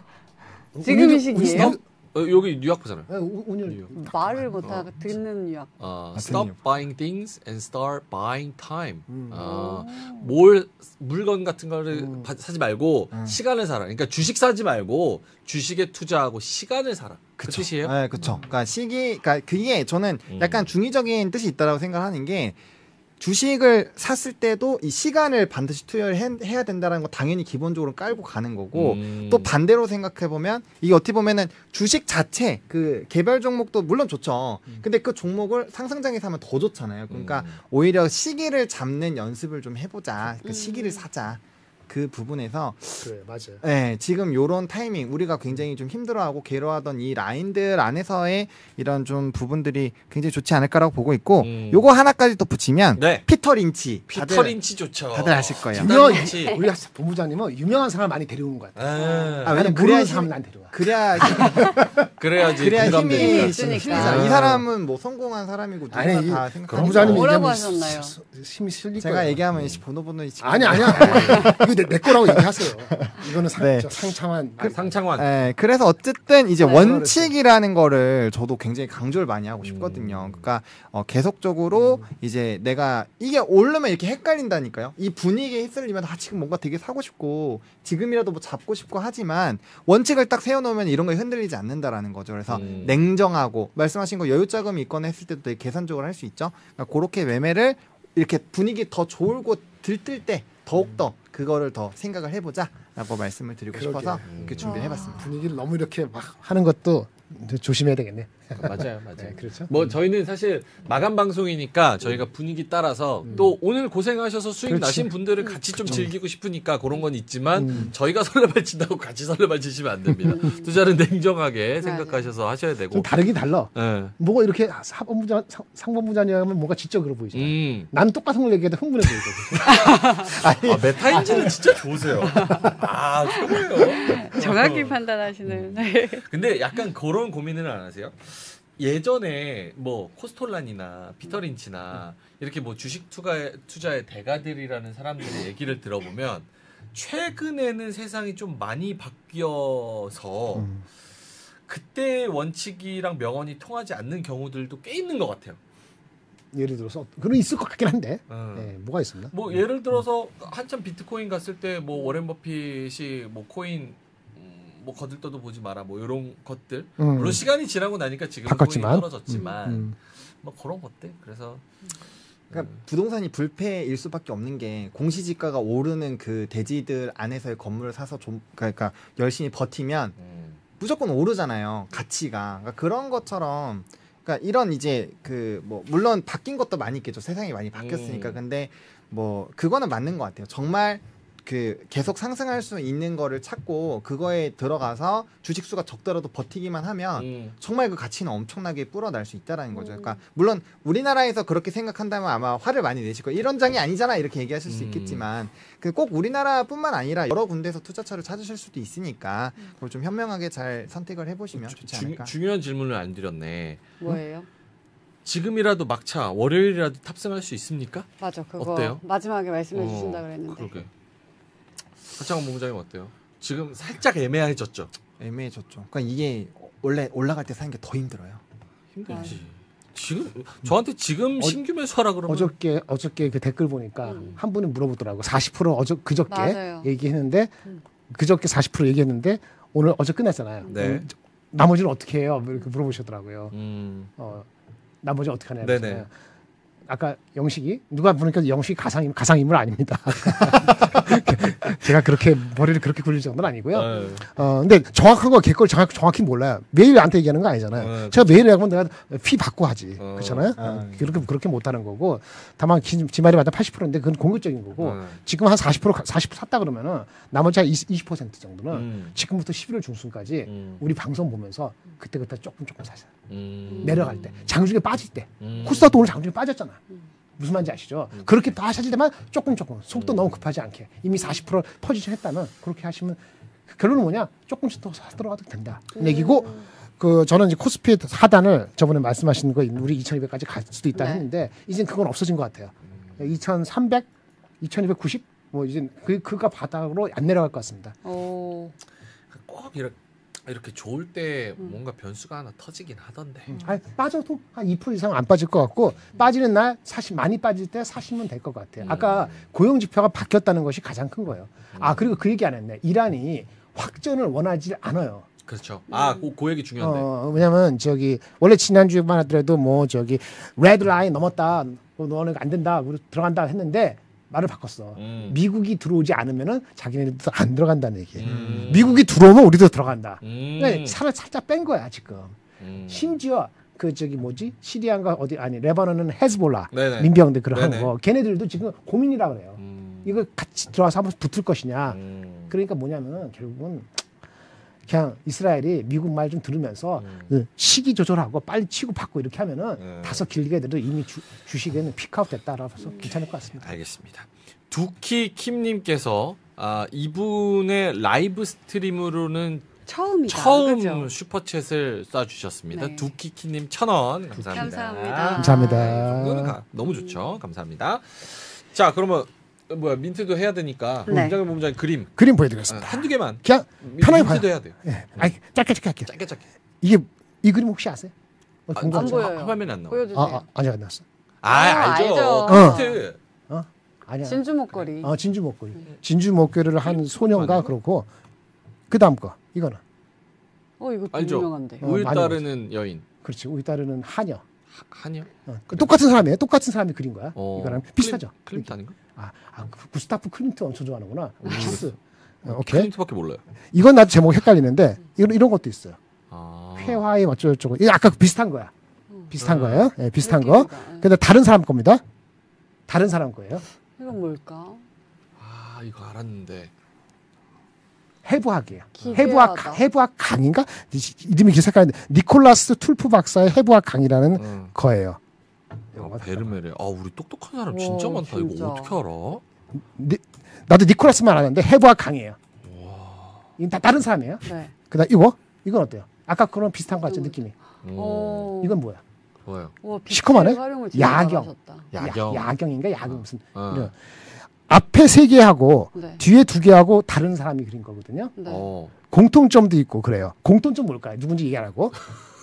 지금 이 시기예요? 운율- 어, 여기 뉴욕부잖아요. 어, 운- 운율. 뉴욕. 말을 못 하고 듣는 유학. 어, 아, stop buying things and start buying time. 음. 어, 뭘 물건 같은 거를 음. 바- 사지 말고 음. 시간을 사라. 그러니까 주식 사지 말고 주식에 투자하고 시간을 사라. 그 그쵸. 뜻이에요? 네, 그렇죠. 그러니까 시기, 그러니까 그게 저는 음. 약간 중의적인 뜻이 있다라고 생각하는 게 주식을 샀을 때도 이 시간을 반드시 투여를 해, 해야 된다는 거 당연히 기본적으로 깔고 가는 거고 음. 또 반대로 생각해 보면 이게 어떻게 보면은 주식 자체 그 개별 종목도 물론 좋죠. 근데 그 종목을 상승장에 사면 더 좋잖아요. 그러니까 음. 오히려 시기를 잡는 연습을 좀 해보자. 그 음. 시기를 사자. 그 부분에서 그래 맞아요. 네, 지금 요런 타이밍 우리가 굉장히 좀 힘들어하고 괴로워하던 이 라인들 안에서의 이런 좀 부분들이 굉장히 좋지 않을까라고 보고 있고 음. 요거 하나까지 또 붙이면 네. 피터 린치 피터 다들, 린치 좋죠. 다들 아실 거예요. 유명 린치. 우리 본부장님은 유명한 사람 많이 데려오는 것 같아. 아, 아, 왜냐면 그래야 사람 힘- 난 데려와. 그래야 그래야지 그래야 힘이. 있으니까. 실리잖아. 이 아. 사람은 뭐 성공한 사람이고 누구나 아니, 이다 생각하고 본부장님이 뭐라고 하셨나요? 시- 힘이 실릴 제가 거예요. 얘기하면 이 번호 번호 이 아니 아니야. 이거 내, 내 거라고 얘기하세요. 이거는 상, 네. 저 상창한 그 상창환. 네, 그래서 어쨌든 이제 네, 원칙이라는 거를 저도 굉장히 강조를 많이 하고 싶거든요. 음. 그러니까 어, 계속적으로 이제 내가 이게 오르면 이렇게 헷갈린다니까요. 이 분위기에 휩쓸리면 아 지금 뭔가 되게 사고 싶고 지금이라도 뭐 잡고 싶고 하지만 원칙을 딱 세워놓으면 이런 거에 흔들리지 않는다라는 거죠. 그래서 음. 냉정하고 말씀하신 거 여유 자금이 있거나 했을 때도 되게 계산적으로 할 수 있죠. 그러니까 그렇게 매매를 이렇게 분위기 더 좋을 곳 들뜰 때 더욱 더 그거를 더 생각을 해보자라고 말씀을 드리고 그러게. 싶어서 이렇게 준비를 아. 해봤습니다. 분위기를 너무 이렇게 막 하는 것도 조심해야 되겠네. 맞아요, 맞아요. 네, 그렇죠. 뭐 저희는 사실 마감 방송이니까 저희가 분위기 따라서 또 오늘 고생하셔서 수익 그렇지. 나신 분들을 같이 좀 즐기고 싶으니까 그런 건 있지만 음. 저희가 설레발 친다고 같이 설레발 치시면 안 됩니다. 투자는 냉정하게 생각하셔서 하셔야 되고. 좀 다르긴 달라. 예. 뭐가 이렇게 사법부장 상- 상법부장님 하면 뭔가 지적으로 보이잖아. 음. 나는 똑같은 걸 얘기해도 흥분해 보이거든. 아, 메타인지는 진짜 좋으세요. 아, 최고예요. 정확히 어. 판단하시는. 네. 근데 약간 그런 고민을 안 하세요? 예전에 뭐 코스톨란이나 피터린치나 이렇게 뭐 주식 투자의, 투자의 대가들이라는 사람들의 얘기를 들어보면 최근에는 세상이 좀 많이 바뀌어서 음. 그때 원칙이랑 명언이 통하지 않는 경우들도 꽤 있는 것 같아요. 예를 들어서 그런 있을 것 같긴 한데. 어. 네, 뭐가 있습니다. 뭐 예를 들어서 한참 비트코인 갔을 때 뭐 워렌 버핏이 뭐 코인 음, 뭐 거들떠도 보지 마라 뭐 이런 것들. 음. 물론 시간이 지나고 나니까 지금 바꿨지만. 떨어졌지만. 음. 뭐 그런 것들. 그래서 그러니까 부동산이 불패일 수밖에 없는 게 공시지가가 오르는 그 대지들 안에서의 건물을 사서 좀 그러니까 열심히 버티면 음, 무조건 오르잖아요 가치가. 그러니까 그런 것처럼 그러니까 이런 이제 그 뭐 물론 바뀐 것도 많이 있겠죠. 세상이 많이 바뀌었으니까. 음. 근데 뭐 그거는 맞는 것 같아요. 정말 그 계속 상승할 수 있는 거를 찾고 그거에 들어가서 주식 수가 적더라도 버티기만 하면 음. 정말 그 가치는 엄청나게 불어날 수 있다라는 거죠. 그러니까 물론 우리나라에서 그렇게 생각한다면 아마 화를 많이 내실 거예요. 이런 장이 아니잖아 이렇게 얘기하실 수 음. 있겠지만 그 꼭 우리나라뿐만 아니라 여러 군데에서 투자처를 찾으실 수도 있으니까 그걸 좀 현명하게 잘 선택을 해보시면 좋지 주, 않을까. 중요한 질문을 안 드렸네 뭐예요? 지금이라도 막차 월요일이라도 탑승할 수 있습니까? 맞아 그거 어때요? 마지막에 말씀해 어, 주신다 그랬는데. 그러게 하창원 본부장님 어때요? 지금 살짝 애매해졌죠 애매해졌죠. 그러니까 이게 원래 올라갈 때 사는 게 더 힘들어요. 힘들지 지금 저한테 지금 신규 매수하라 그러면 어저께 어저께 그 댓글 보니까 음. 한 분이 물어보더라고. 40% 어저 그저께 맞아요. 얘기했는데 음. 그저께 40% 얘기했는데 오늘 어제 끝났잖아요. 네. 음, 저- 나머지는 어떻게 해요? 뭐 이렇게 물어보시더라고요. 음. 어, 나머지 어떻게 하냐. 네네. 아까 영식이 누가 보니까 영식이 가상 가상 인물 아닙니다. 제가 그렇게 머리를 그렇게 굴릴 정도는 아니고요. 네. 어 근데 정확한 거 개걸 정확 정확히 몰라요. 매일 나한테 얘기하는 거 아니잖아요. 네, 제가 매일 얘기하면 내가 피 받고 하지. 어. 그렇잖아요. 아. 어, 그렇게 그렇게 못하는 거고 다만 기, 지말이마다 80%인데 그건 공격적인 거고 네. 지금 한 40% 40% 샀다 그러면은 나머지 한 20, 20% 정도는 음. 지금부터 11월 중순까지 음. 우리 방송 보면서 그때 그때 조금 조금 사세요. 음. 내려갈 때 장중에 빠질 때 음. 코스닥도 오늘 장중에 빠졌잖아. 무슨 말인지 아시죠? 그렇게 빠질 때만 조금 조금 속도 음. 너무 급하지 않게 이미 40% 포지션 했다면 그렇게 하시면 그 결론은 뭐냐 조금씩 더사 들어가도 된다. 얘기고 그 저는 이제 코스피 하단을 저번에 말씀하신 거 우리 2,200까지 갈 수도 있다 네. 했는데 이젠 그건 없어진 것 같아요. 2,300, 2,290 뭐 이제 그 그가 바닥으로 안 내려갈 것 같습니다. 오. 꼭 이렇게 이렇게 좋을 때 뭔가 변수가 하나 터지긴 하던데. 아니, 빠져도 한 2% 이상 안 빠질 것 같고 빠지는 날 사실 많이 빠질 때 사시면 될 것 같아요. 아까 고용 지표가 바뀌었다는 것이 가장 큰 거예요. 아 그리고 그 얘기 안 했네. 이란이 확전을 원하지 않아요. 그렇죠. 아, 그, 그 얘기 중요한데. 어, 왜냐면 저기 원래 지난주에만 하더라도 뭐 저기 레드 라인 넘었다. 뭐 너는 안 된다. 우리 들어간다 했는데 말을 바꿨어. 음. 미국이 들어오지 않으면은 자기네들도 안 들어간다는 얘기예요. 음. 미국이 들어오면 우리도 들어간다. 음. 그러니까 살을 살짝 뺀 거야 지금. 음. 심지어 그 저기 뭐지 시리아인가 어디 아니 레바논은 헤즈볼라 네네. 하는 네네. 거 걔네들도 지금 고민이라 그래요. 음. 이거 같이 들어와서 한번 붙을 것이냐. 음. 그러니까 뭐냐면은 결국은 그냥 이스라엘이 미국 말 좀 들으면서 음. 그 시기 조절하고 빨리 치고 받고 이렇게 하면은 네. 다소 길게 돼도 이미 주, 주식에는 peak out 됐다라서 괜찮을 것 같습니다. 알겠습니다. 두키 킴님께서 아, 이분의 라이브 스트림으로는 처음이다. 처음 그죠? 슈퍼챗을 쏴주셨습니다. 네. 두키 킴님 천 원 감사합니다. 감사합니다. 감사합니다. 가- 너무 좋죠. 감사합니다. 자 그러면 뭐야 민트도 해야 되니까 네. 민정현 본부장님 그림 그림 아, 보여드리겠습니다. 한두 개만 그냥 민- 편하게 민트도 봐요. 해야 돼요. 예. 아니, 짧게 짧게 할게요. 짧게 짧게. 이게 이 그림 혹시 아세요? 어, 아? 안 보여요. 화- 화면에 안 나와. 보여주세요. 아, 아 아니 안 나왔어. 아, 아, 알죠. 알죠. 민트. 아니야. 진주 목걸이. 어, 진주 목걸이. 진주 목걸이를 한 소녀인가 아닌가? 그렇고 그 다음 거 이거는 어 이거 알죠. 유명한데. 어, 많이 따르는 여인. 그렇지. 우유 따르는 하녀. 하- 한이요? 어, 그 똑같은 사람이에요. 똑같은 사람이 그린 거야. 어, 이거랑 비슷하죠. 클림트 아닌가? 아, 아 그 구스타프 클림트 엄청 좋아하는구나. 음. 키스. 어, 오케이. 클림트밖에 몰라요. 이건 나도 제목 헷갈리는데 이런 이런 것도 있어요. 아. 회화의 어쩌고저쩌고. 이거 아까 비슷한 거야. 비슷한 음. 거예요. 예, 비슷한 거. 응. 근데 다른 사람 겁니다. 다른 사람 거예요. 이건 뭘까? 아 이거 알았는데. 해부학이에요. 해부학 해부학 강의인가? 이- 이름이 기억하는데 니콜라스 툴프 박사의 해부학 강의라는 응. 거예요. 아, 베르메르. 아 우리 똑똑한 사람 와, 진짜 많다. 진짜. 이거 어떻게 알아? 니- 나도 니콜라스만 아는데 해부학 강이에요. 이건 다 다른 사람이에요. 네. 그다음 이거 이건 어때요? 아까 그런 비슷한 거 같죠 음. 느낌이. 어. 이건 뭐야? 와, 빛의 시커먼해? 야경. 야경. 야, 경인가 야경 무슨 어. 이런 앞에 세 개하고 네. 뒤에 두 개하고 다른 사람이 그린 거거든요. 네. 어. 공통점도 있고 그래요. 공통점 뭘까요? 누군지 얘기하라고.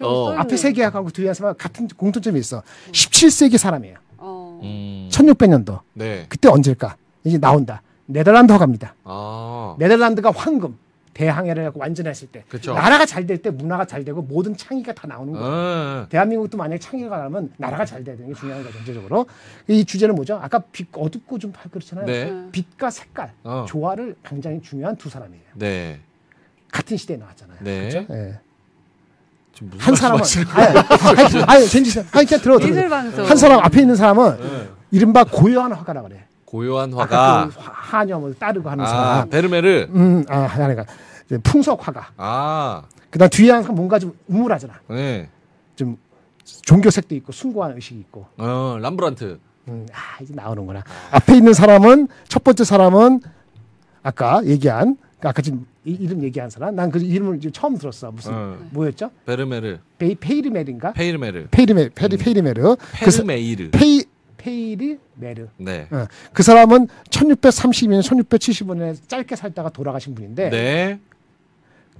어. 앞에 세 개하고 뒤에 한 사람 같은 공통점이 있어. 17세기 사람이에요. 어. 음. 1600년도. 네. 그때 언제일까? 이제 나온다. 네덜란드 허가입니다. 아. 네덜란드가 황금 대항해를 하고 완전했을 때 그쵸. 나라가 잘 될 때 문화가 잘 되고 모든 창의가 다 나오는 거예요. 어. 대한민국도 만약에 창의가 나면 나라가 잘 돼야 되는 게 중요한 거죠 전체적으로 이 주제는 뭐죠? 아까 빛 어둡고 좀 그렇잖아요. 네. 네. 빛과 색깔 어. 조화를 굉장히 중요한 두 사람이에요. 네. 같은 시대에 나왔잖아요. 네. 그렇죠? 예. 한 사람은 아니, 아니, 아니 젠지 아니 그냥 들어 들어. 한 사람 앞에 있는 사람은 네. 이른바 고요한 화가라 그래. 고요한 화가 그 화- 하녀 뭐 따르고 하는 아, 사람. 베르메르. 음, 아, 아니 그 풍속 화가. 아. 그다음 뒤에 항상 뭔가 좀 우울하잖아. 네. 좀 종교색도 있고 숭고한 의식이 있고. 어, 렘브란트. 음, 아, 이제 나오는구나. 앞에 있는 사람은 첫 번째 사람은 아까 얘기한 그 아까 지금 이, 이름 얘기한 사람. 난 그 이름을 지금 처음 들었어. 무슨 어. 뭐였죠? 베르메르. 페이 페이르메르인가? 페이르메르. 페이르메 페리 페이르메르. 그 사- 페르메이르. 페이 페이르 메르. 네. 어, 그 사람은 1632년, 1675년에 짧게 살다가 돌아가신 분인데 네.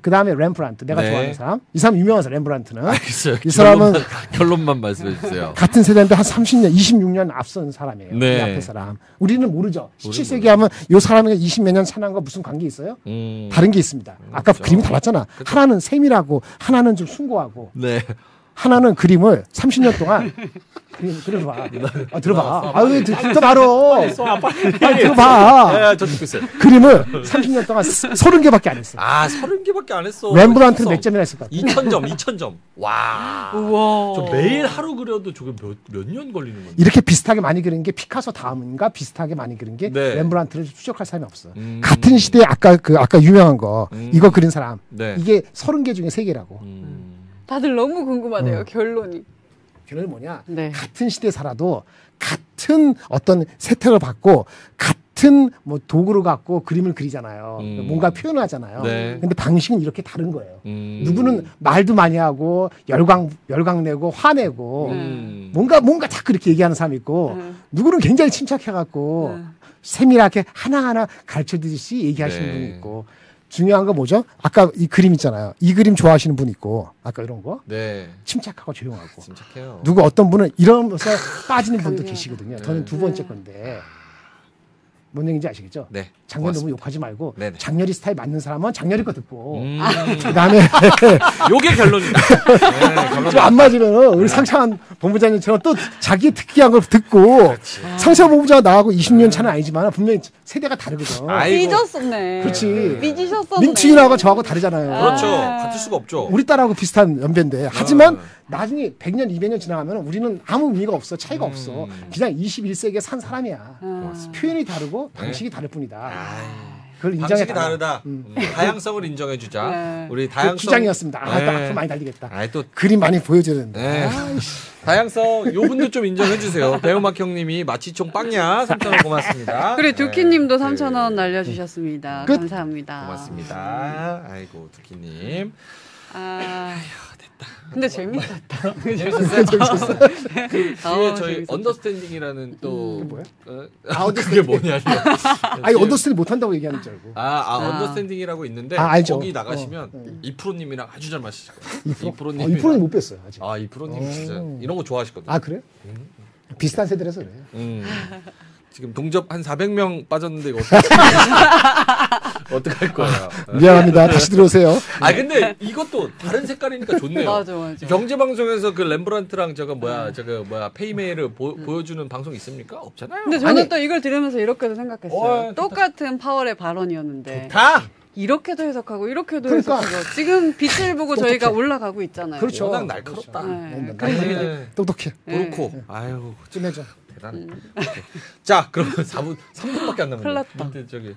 그 다음에 렘브란트 내가 네. 좋아하는 사람 이 사람 유명한 사람 렘브란트는 알겠어요. 이 사람은- 결론만, 결론만 말씀해 주세요. 같은 세대인데 한 30년, 26년 앞선 사람이에요. 네. 이 앞에 사람. 우리는 모르죠. 모르죠. 17세기 하면 요 사람이 20몇 년 사는과 무슨 관계 있어요? 음. 다른 게 있습니다. 아까 그렇죠. 그림이 달랐잖아. 하나는 세밀하고 하나는 좀 숭고하고 네. 하나는 그림을 30년 동안 그림 들어봐. 아, 들어봐. 아유 듣다 말어. 빨리 쏴, 빨리. 빨리 들어봐. 예, 저 듣고 있어요. 그림을 30년 동안 30개밖에 안 했어. 아, 서른 개밖에 안 했어. 렘브란트는 몇 점이나 했을 것 같아? 2,000점, 2,000점. 와. 우와. 저 매일 하루 그려도 저게 몇 몇 년 걸리는 건데. 이렇게 비슷하게 많이 그린 게 피카소 다음인가 비슷하게 많이 그린 게 네. 렘브란트를 추적할 사람이 없어. 음. 같은 시대에 아까 그 아까 유명한 거 음. 이거 그린 사람 네. 이게 30개 중에 3개라고. 음. 다들 너무 궁금하네요. 어. 결론이. 결론이 뭐냐? 네. 같은 시대에 살아도 같은 어떤 세탁을 받고 같은 뭐 도구를 갖고 그림을 그리잖아요. 음. 뭔가 표현을 하잖아요. 네. 근데 방식은 이렇게 다른 거예요. 음. 누구는 말도 많이 하고 열광 열광 내고 화내고 음. 뭔가 뭔가 다 그렇게 얘기하는 사람이 있고 네. 누구는 굉장히 침착해 갖고 네. 세밀하게 하나하나 가르쳐 드듯이 얘기하시는 네. 분이 있고 중요한 건 뭐죠? 아까 이 그림 있잖아요. 이 그림 좋아하시는 분 있고 아까 이런 거 네. 침착하고 조용하고 침착해요. 누구 어떤 분은 이러면서 빠지는 분도. 계시거든요. 저는 두 네. 번째 건데 뭔 얘기인지 아시겠죠? 네. 장렬 너무 고맙습니다. 욕하지 말고 네네. 장렬이 스타일 맞는 사람은 장렬이 거 듣고 음. 그다음에 요게 결론이다. 네, 결론. 좀안 맞으면 우리 상창한 본부장님처럼 또 자기 특기한 걸 듣고 상창 본부장 나하고 20년 차는 아니지만 분명히 세대가 다르거든. 아이고. 삐졌었네. 그렇지. 삐지셨었네. 민충이하고 저하고 다르잖아요. 그렇죠. 아. 같을 수가 없죠. 우리 딸하고 비슷한 연배인데 하지만 어. 나중에 100년, 200년 지나가면 우리는 아무 의미가 없어. 차이가 음. 없어. 그냥 21세기에 산 사람이야. 아. 표현이 다르고 네. 방식이 다를 뿐이다. 아이. 그걸 인정해 방식이 다르다. 음. 음, 다양성을 인정해 주자. 네. 우리 그 다양성. 주장이었습니다. 아, 또 네. 앞으로 많이 달리겠다. 아이 또 그림 많이 보여줘야 된다. 네. 다양성 요분도 좀 인정해 주세요. 배우막 형님이 마치총 빵야 3,000원 고맙습니다. 그리고 두키 님도 네. 3,000원 날려 주셨습니다. 끝. 감사합니다. 고맙습니다. 아이고 두키 님. 아, 근데 재밌었다. 재밌었어요? 뒤에 어, 저희 재밌었다. 언더스탠딩이라는 또 뭐야? 어, 아, 그게 뭐냐? 아니 언더스탠 못한다고 얘기하는 줄 알고. 아, 아, 아. 언더스탠딩이라고 있는데 아, 알죠. 거기 나가시면 어, 어. 이프로님이랑 아주 잘 마시실 거예요. 2%? 이프로님. 어, 2%는 못 뺐어요 아직. 아 이프로님 오. 진짜 이런 거 좋아하시거든요. 아 그래? 비슷한 세대라서 그래. 음. 지금 동접 한 400명 빠졌는데 이거 어떡 어떡할 거예요? 미안합니다. 다시 들어오세요. 아 근데 이것도 다른 색깔이니까 좋네요. 맞아, 맞아. 경제 방송에서 그 렘브란트랑 저거 뭐야 저거 뭐야 페이메이를 보, 보여주는 방송 있습니까? 없잖아요. 근데 저는 아니. 또 이걸 들으면서 이렇게도 생각했어요. 어. 똑같은 파월의 발언이었는데 다 이렇게도 해석하고 이렇게도 그러니까. 해석하고 지금 빛을 보고 저희가 똑똑해. 올라가고 있잖아요. 그렇죠. 워낙 날카롭다. 네. 네. 똑똑해. 그렇고 아유 좀 해줘. 대단해. 오케이. 자 그러면 4분 3분밖에 안 큰일 남았네. 났다. 밑에 저기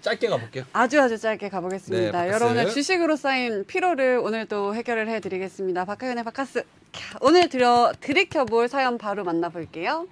짧게 가볼게요. 아주 아주 짧게 가보겠습니다. 네. 여러분의 주식으로 쌓인 피로를 오늘 또 해결을 해드리겠습니다. 박하연의 바카스. 캬, 오늘 들여 들이켜볼 사연 바로 만나볼게요.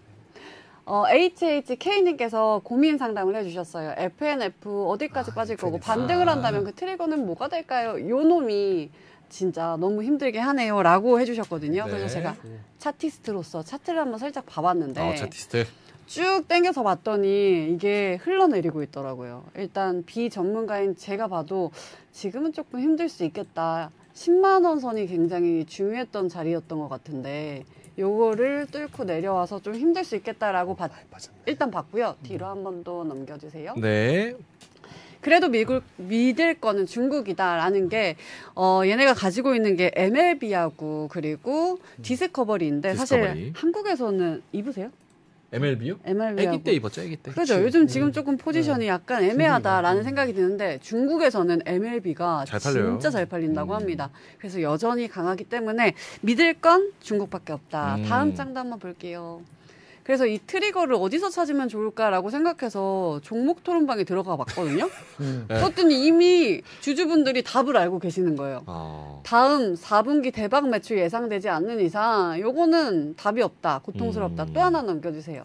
어, HHK님께서 고민 상담을 해주셨어요. FNF 어디까지 아, 빠질 거고. 반등을 아. 한다면 그 트리거는 뭐가 될까요? 요 놈이 진짜 너무 힘들게 하네요. 라고 해주셨거든요. 네. 그래서 제가 차티스트로서 차트를 한번 살짝 봐봤는데 어 차티스트. 쭉 땡겨서 봤더니 이게 흘러내리고 있더라고요. 일단 비전문가인 제가 봐도 지금은 조금 힘들 수 있겠다. 10만 원 선이 굉장히 중요했던 자리였던 것 같은데 요거를 뚫고 내려와서 좀 힘들 수 있겠다라고 봤, 맞아. 일단 봤고요. 뒤로 한 번 더 넘겨주세요. 네. 그래도 미국, 믿을 거는 중국이다라는 게, 어, 얘네가 가지고 있는 게 MLB하고 그리고 디스커버리인데 사실 디스커버리. 한국에서는 입으세요? MLB요? MLB하고. 애기 때 입었죠, 애기 때. 그죠. 그치. 요즘 음. 지금 조금 포지션이 약간 애매하다라는 음. 생각이 드는데 중국에서는 MLB가 잘. 진짜 잘 팔린다고 음. 합니다. 그래서 여전히 강하기 때문에 믿을 건 중국밖에 없다. 음. 다음 장도 한번 볼게요. 그래서 이 trigger를 어디서 찾으면 좋을까라고 생각해서 종목 토론방에 들어가 봤거든요. 음. 네. 그랬더니 이미 주주분들이 답을 알고 계시는 거예요. 어. 다음 4분기 대박 매출 예상되지 않는 이상 요거는 답이 없다. 고통스럽다. 음. 또 하나 넘겨주세요.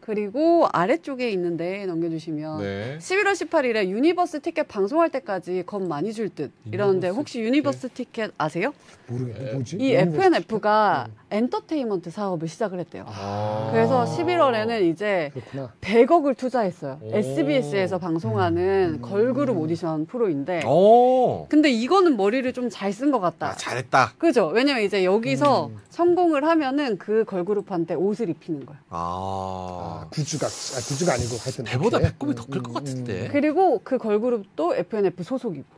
그리고 아래쪽에 있는데 넘겨주시면 네. 11월 18일에 유니버스 티켓 방송할 때까지 겁 많이 줄 듯 이러는데 혹시 유니버스 티켓 아세요? 모르겠네. 뭐지? 이 FNF가 엔터테인먼트 사업을 시작을 했대요. 아. 그래서 11월에는 이제 그렇구나. 100억을 투자했어요. 오. SBS에서 방송하는 음. 걸그룹 오디션 프로인데 오. 근데 이거는 머리를 좀 잘 쓴 것 같다. 아, 잘했다. 그죠? 왜냐면 이제 여기서 음. 성공을 하면은 그 걸그룹한테 옷을 입히는 거예요. 아. 아, 구주가 아, 구주가 아니고 하여튼 배보다. 배꼽이 더클 음, 것 음, 같은데. 그리고 그 걸그룹도 FNF 소속이고.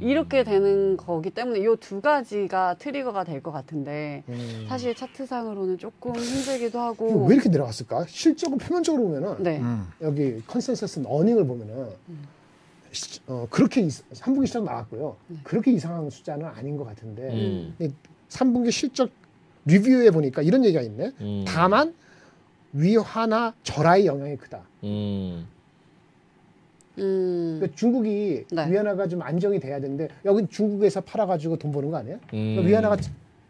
이렇게 되는 거기 때문에 이 두 가지가 trigger가 될 것 같은데 음. 사실 차트상으로는 조금 힘들기도 하고 왜 이렇게 내려갔을까? 실적은 표면적으로 보면은 네. 음. 여기 consensus earning을 보면은 시- 어, 그렇게 3분기 시장 나왔고요. 그렇게 이상한 숫자는 아닌 것 같은데 음. 3분기 실적 리뷰에 보니까 이런 얘기가 있네. 음. 다만 위화나 절하의 영향이 크다. 음. 음, 그러니까 중국이 네. 위안화가 좀 안정이 돼야 되는데 여긴 중국에서 팔아가지고 돈 버는 거 아니에요? 음. 그러니까 위안화가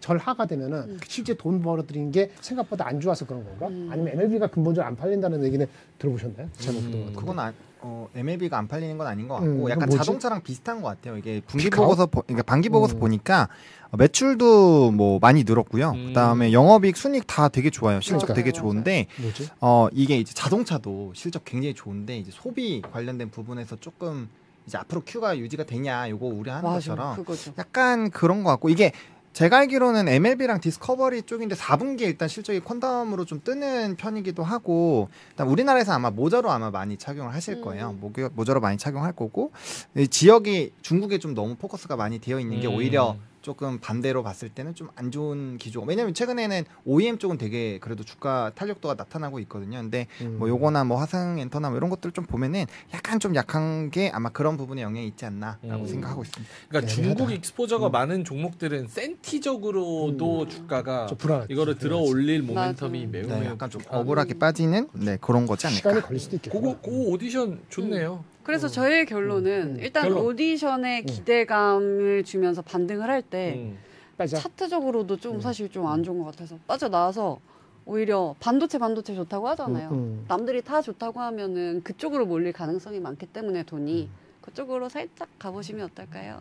절하가 되면은 음. 실제 돈 벌어들인 게 생각보다 안 좋아서 그런 건가? 아니면 MLB가 근본적으로 안 팔린다는 얘기는 들어보셨나요? 것 같은데. 그건 아, 어, MLB가 안 팔리는 건 아닌 것 같고 음, 약간 뭐지? 자동차랑 비슷한 것 같아요. 이게 분기 피카오? 보고서 보, 그러니까 반기 보고서 음. 보니까 어, 매출도 뭐 많이 늘었고요. 음. 그다음에 영업이익 순익 다 되게 좋아요. 실적 그러니까요. 되게. 좋은데 뭐지? 어 이게 이제 자동차도 실적 굉장히 좋은데 이제 소비 관련된 부분에서 조금 이제 앞으로 큐가 유지가 되냐 요거 우려하는 맞아 것처럼 그거죠. 약간 그런 것 같고 이게 제가 알기로는 MLB랑 디스커버리 쪽인데 4분기에 일단 실적이 퀀텀으로 좀 뜨는 편이기도 하고 일단 우리나라에서 아마 모저로 아마 많이 착용을 하실 거예요. 음. 모기- 모저로 많이 착용할 거고 이 지역이 중국에 좀 너무 포커스가 많이 되어 있는 게 음. 오히려 조금 반대로 봤을 때는 좀 안 좋은 기조. 왜냐면 최근에는 OEM 쪽은 되게 그래도 주가 탄력도가 나타나고 있거든요. 근데 음. 뭐 요거나 뭐 화성 엔터나 뭐 이런 것들 좀 보면은 약간 좀 약한 게 아마 그런 부분에 영향이 있지 않나라고 음. 생각하고 있습니다. 그러니까 애매하다. 중국 익스포저가 많은 종목들은 센티적으로도 음. 주가가. 이거를 들어 올릴 맞아. 모멘텀이 매우 네, 매우 약간 좀. 억울하게 빠지는 네 그런 거지 않을까. 시간이 걸릴 수도 있겠다. 그거 그거 오디션 좋네요. 그래서 음. 저의 결론은 음. 일단 결론. 오디션에 음. 기대감을 주면서 반등을 할때 음. 차트적으로도 좀 음. 사실 좀 안 좋은 것 같아서 빠져나와서 오히려 반도체 반도체 좋다고 하잖아요. 남들이 다 좋다고 하면은 그쪽으로 몰릴 가능성이 많기 때문에 돈이 음. 그쪽으로 살짝 가보시면 어떨까요?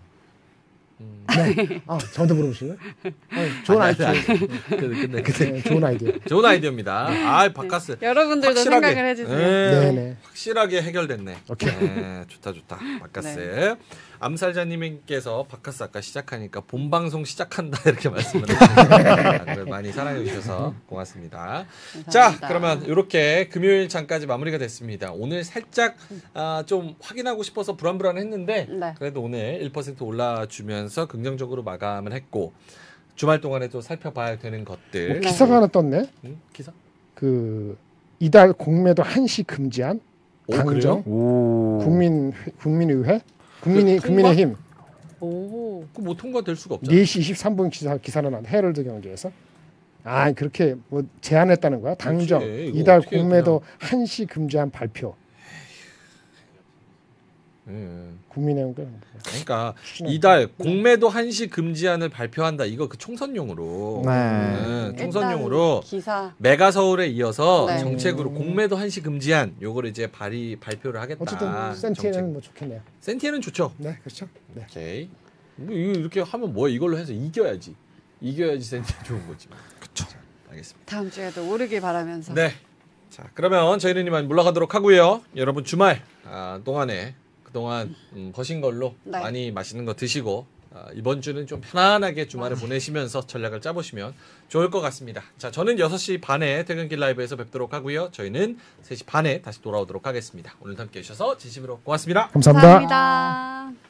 음. 네. 아, 저한테 물어보시는? 아, 좋은 아니, 아이디어. 아니, 근데 근데 근데 네, 좋은 아이디어. 좋은 아이디어입니다. 아, 바카스. 여러분들도 확실하게. 생각을 해주세요. 네. 네네. 확실하게 해결됐네. 오케이. 네, 좋다 좋다. 바카스. 암살자님께서 바카스 아까 시작하니까 본 방송 시작한다 이렇게 말씀을 해주셨어요. 많이 사랑해 주셔서 고맙습니다. 자, 감사합니다. 그러면 이렇게 금요일 장까지 마무리가 됐습니다. 오늘 살짝 아, 좀 확인하고 싶어서 불안불안했는데 네. 그래도 오늘 1% 올라주면 서 긍정적으로 마감을 했고 주말 동안에 또 살펴봐야 되는 것들. 뭐 기사가 하나 떴네. 음, 기사? 그 이달 공매도 한시 금지한 오, 당정? 오. 국민 국민의회 국민이 그? 국민의힘 오. 그뭐 통과될 수가 없잖아. 4시 23분 기사 기사는 난 헤럴드 경제에서 아 그렇게 뭐 제안했다는 거야 당정 그렇지. 이거 이달 공매도 한시 금지한 발표 음. 국민의힘 그러니까. 이달 공매도 한시 금지안을 발표한다. 이거 그 총선용으로. 네. 네, 총선용으로 기사 메가 서울에 이어서 네. 정책으로 공매도 한시 금지안 요거를 이제 발의 발표를 하겠다. 어쨌든 센티는 뭐 좋겠네요. 센티는 좋죠. 네 그렇죠. 네. 오케이. 뭐 이렇게 하면 뭐야? 이걸로 해서 이겨야지. 이겨야지 센티 좋은 거지. 그렇죠. 알겠습니다. 다음 주에도 오르길 바라면서 네. 자, 그러면 저희는 이만 물러가도록 하고요. 여러분 주말 아, 동안에 그동안 음, 버신 걸로 네. 많이 맛있는 거 드시고 아, 이번 주는 좀 편안하게 주말을 보내시면서 전략을 짜보시면 좋을 것 같습니다. 자, 저는 6시 반에 퇴근길 라이브에서 뵙도록 하고요. 저희는 3시 반에 다시 돌아오도록 하겠습니다. 오늘도 함께 해주셔서 진심으로 고맙습니다. 감사합니다. 감사합니다.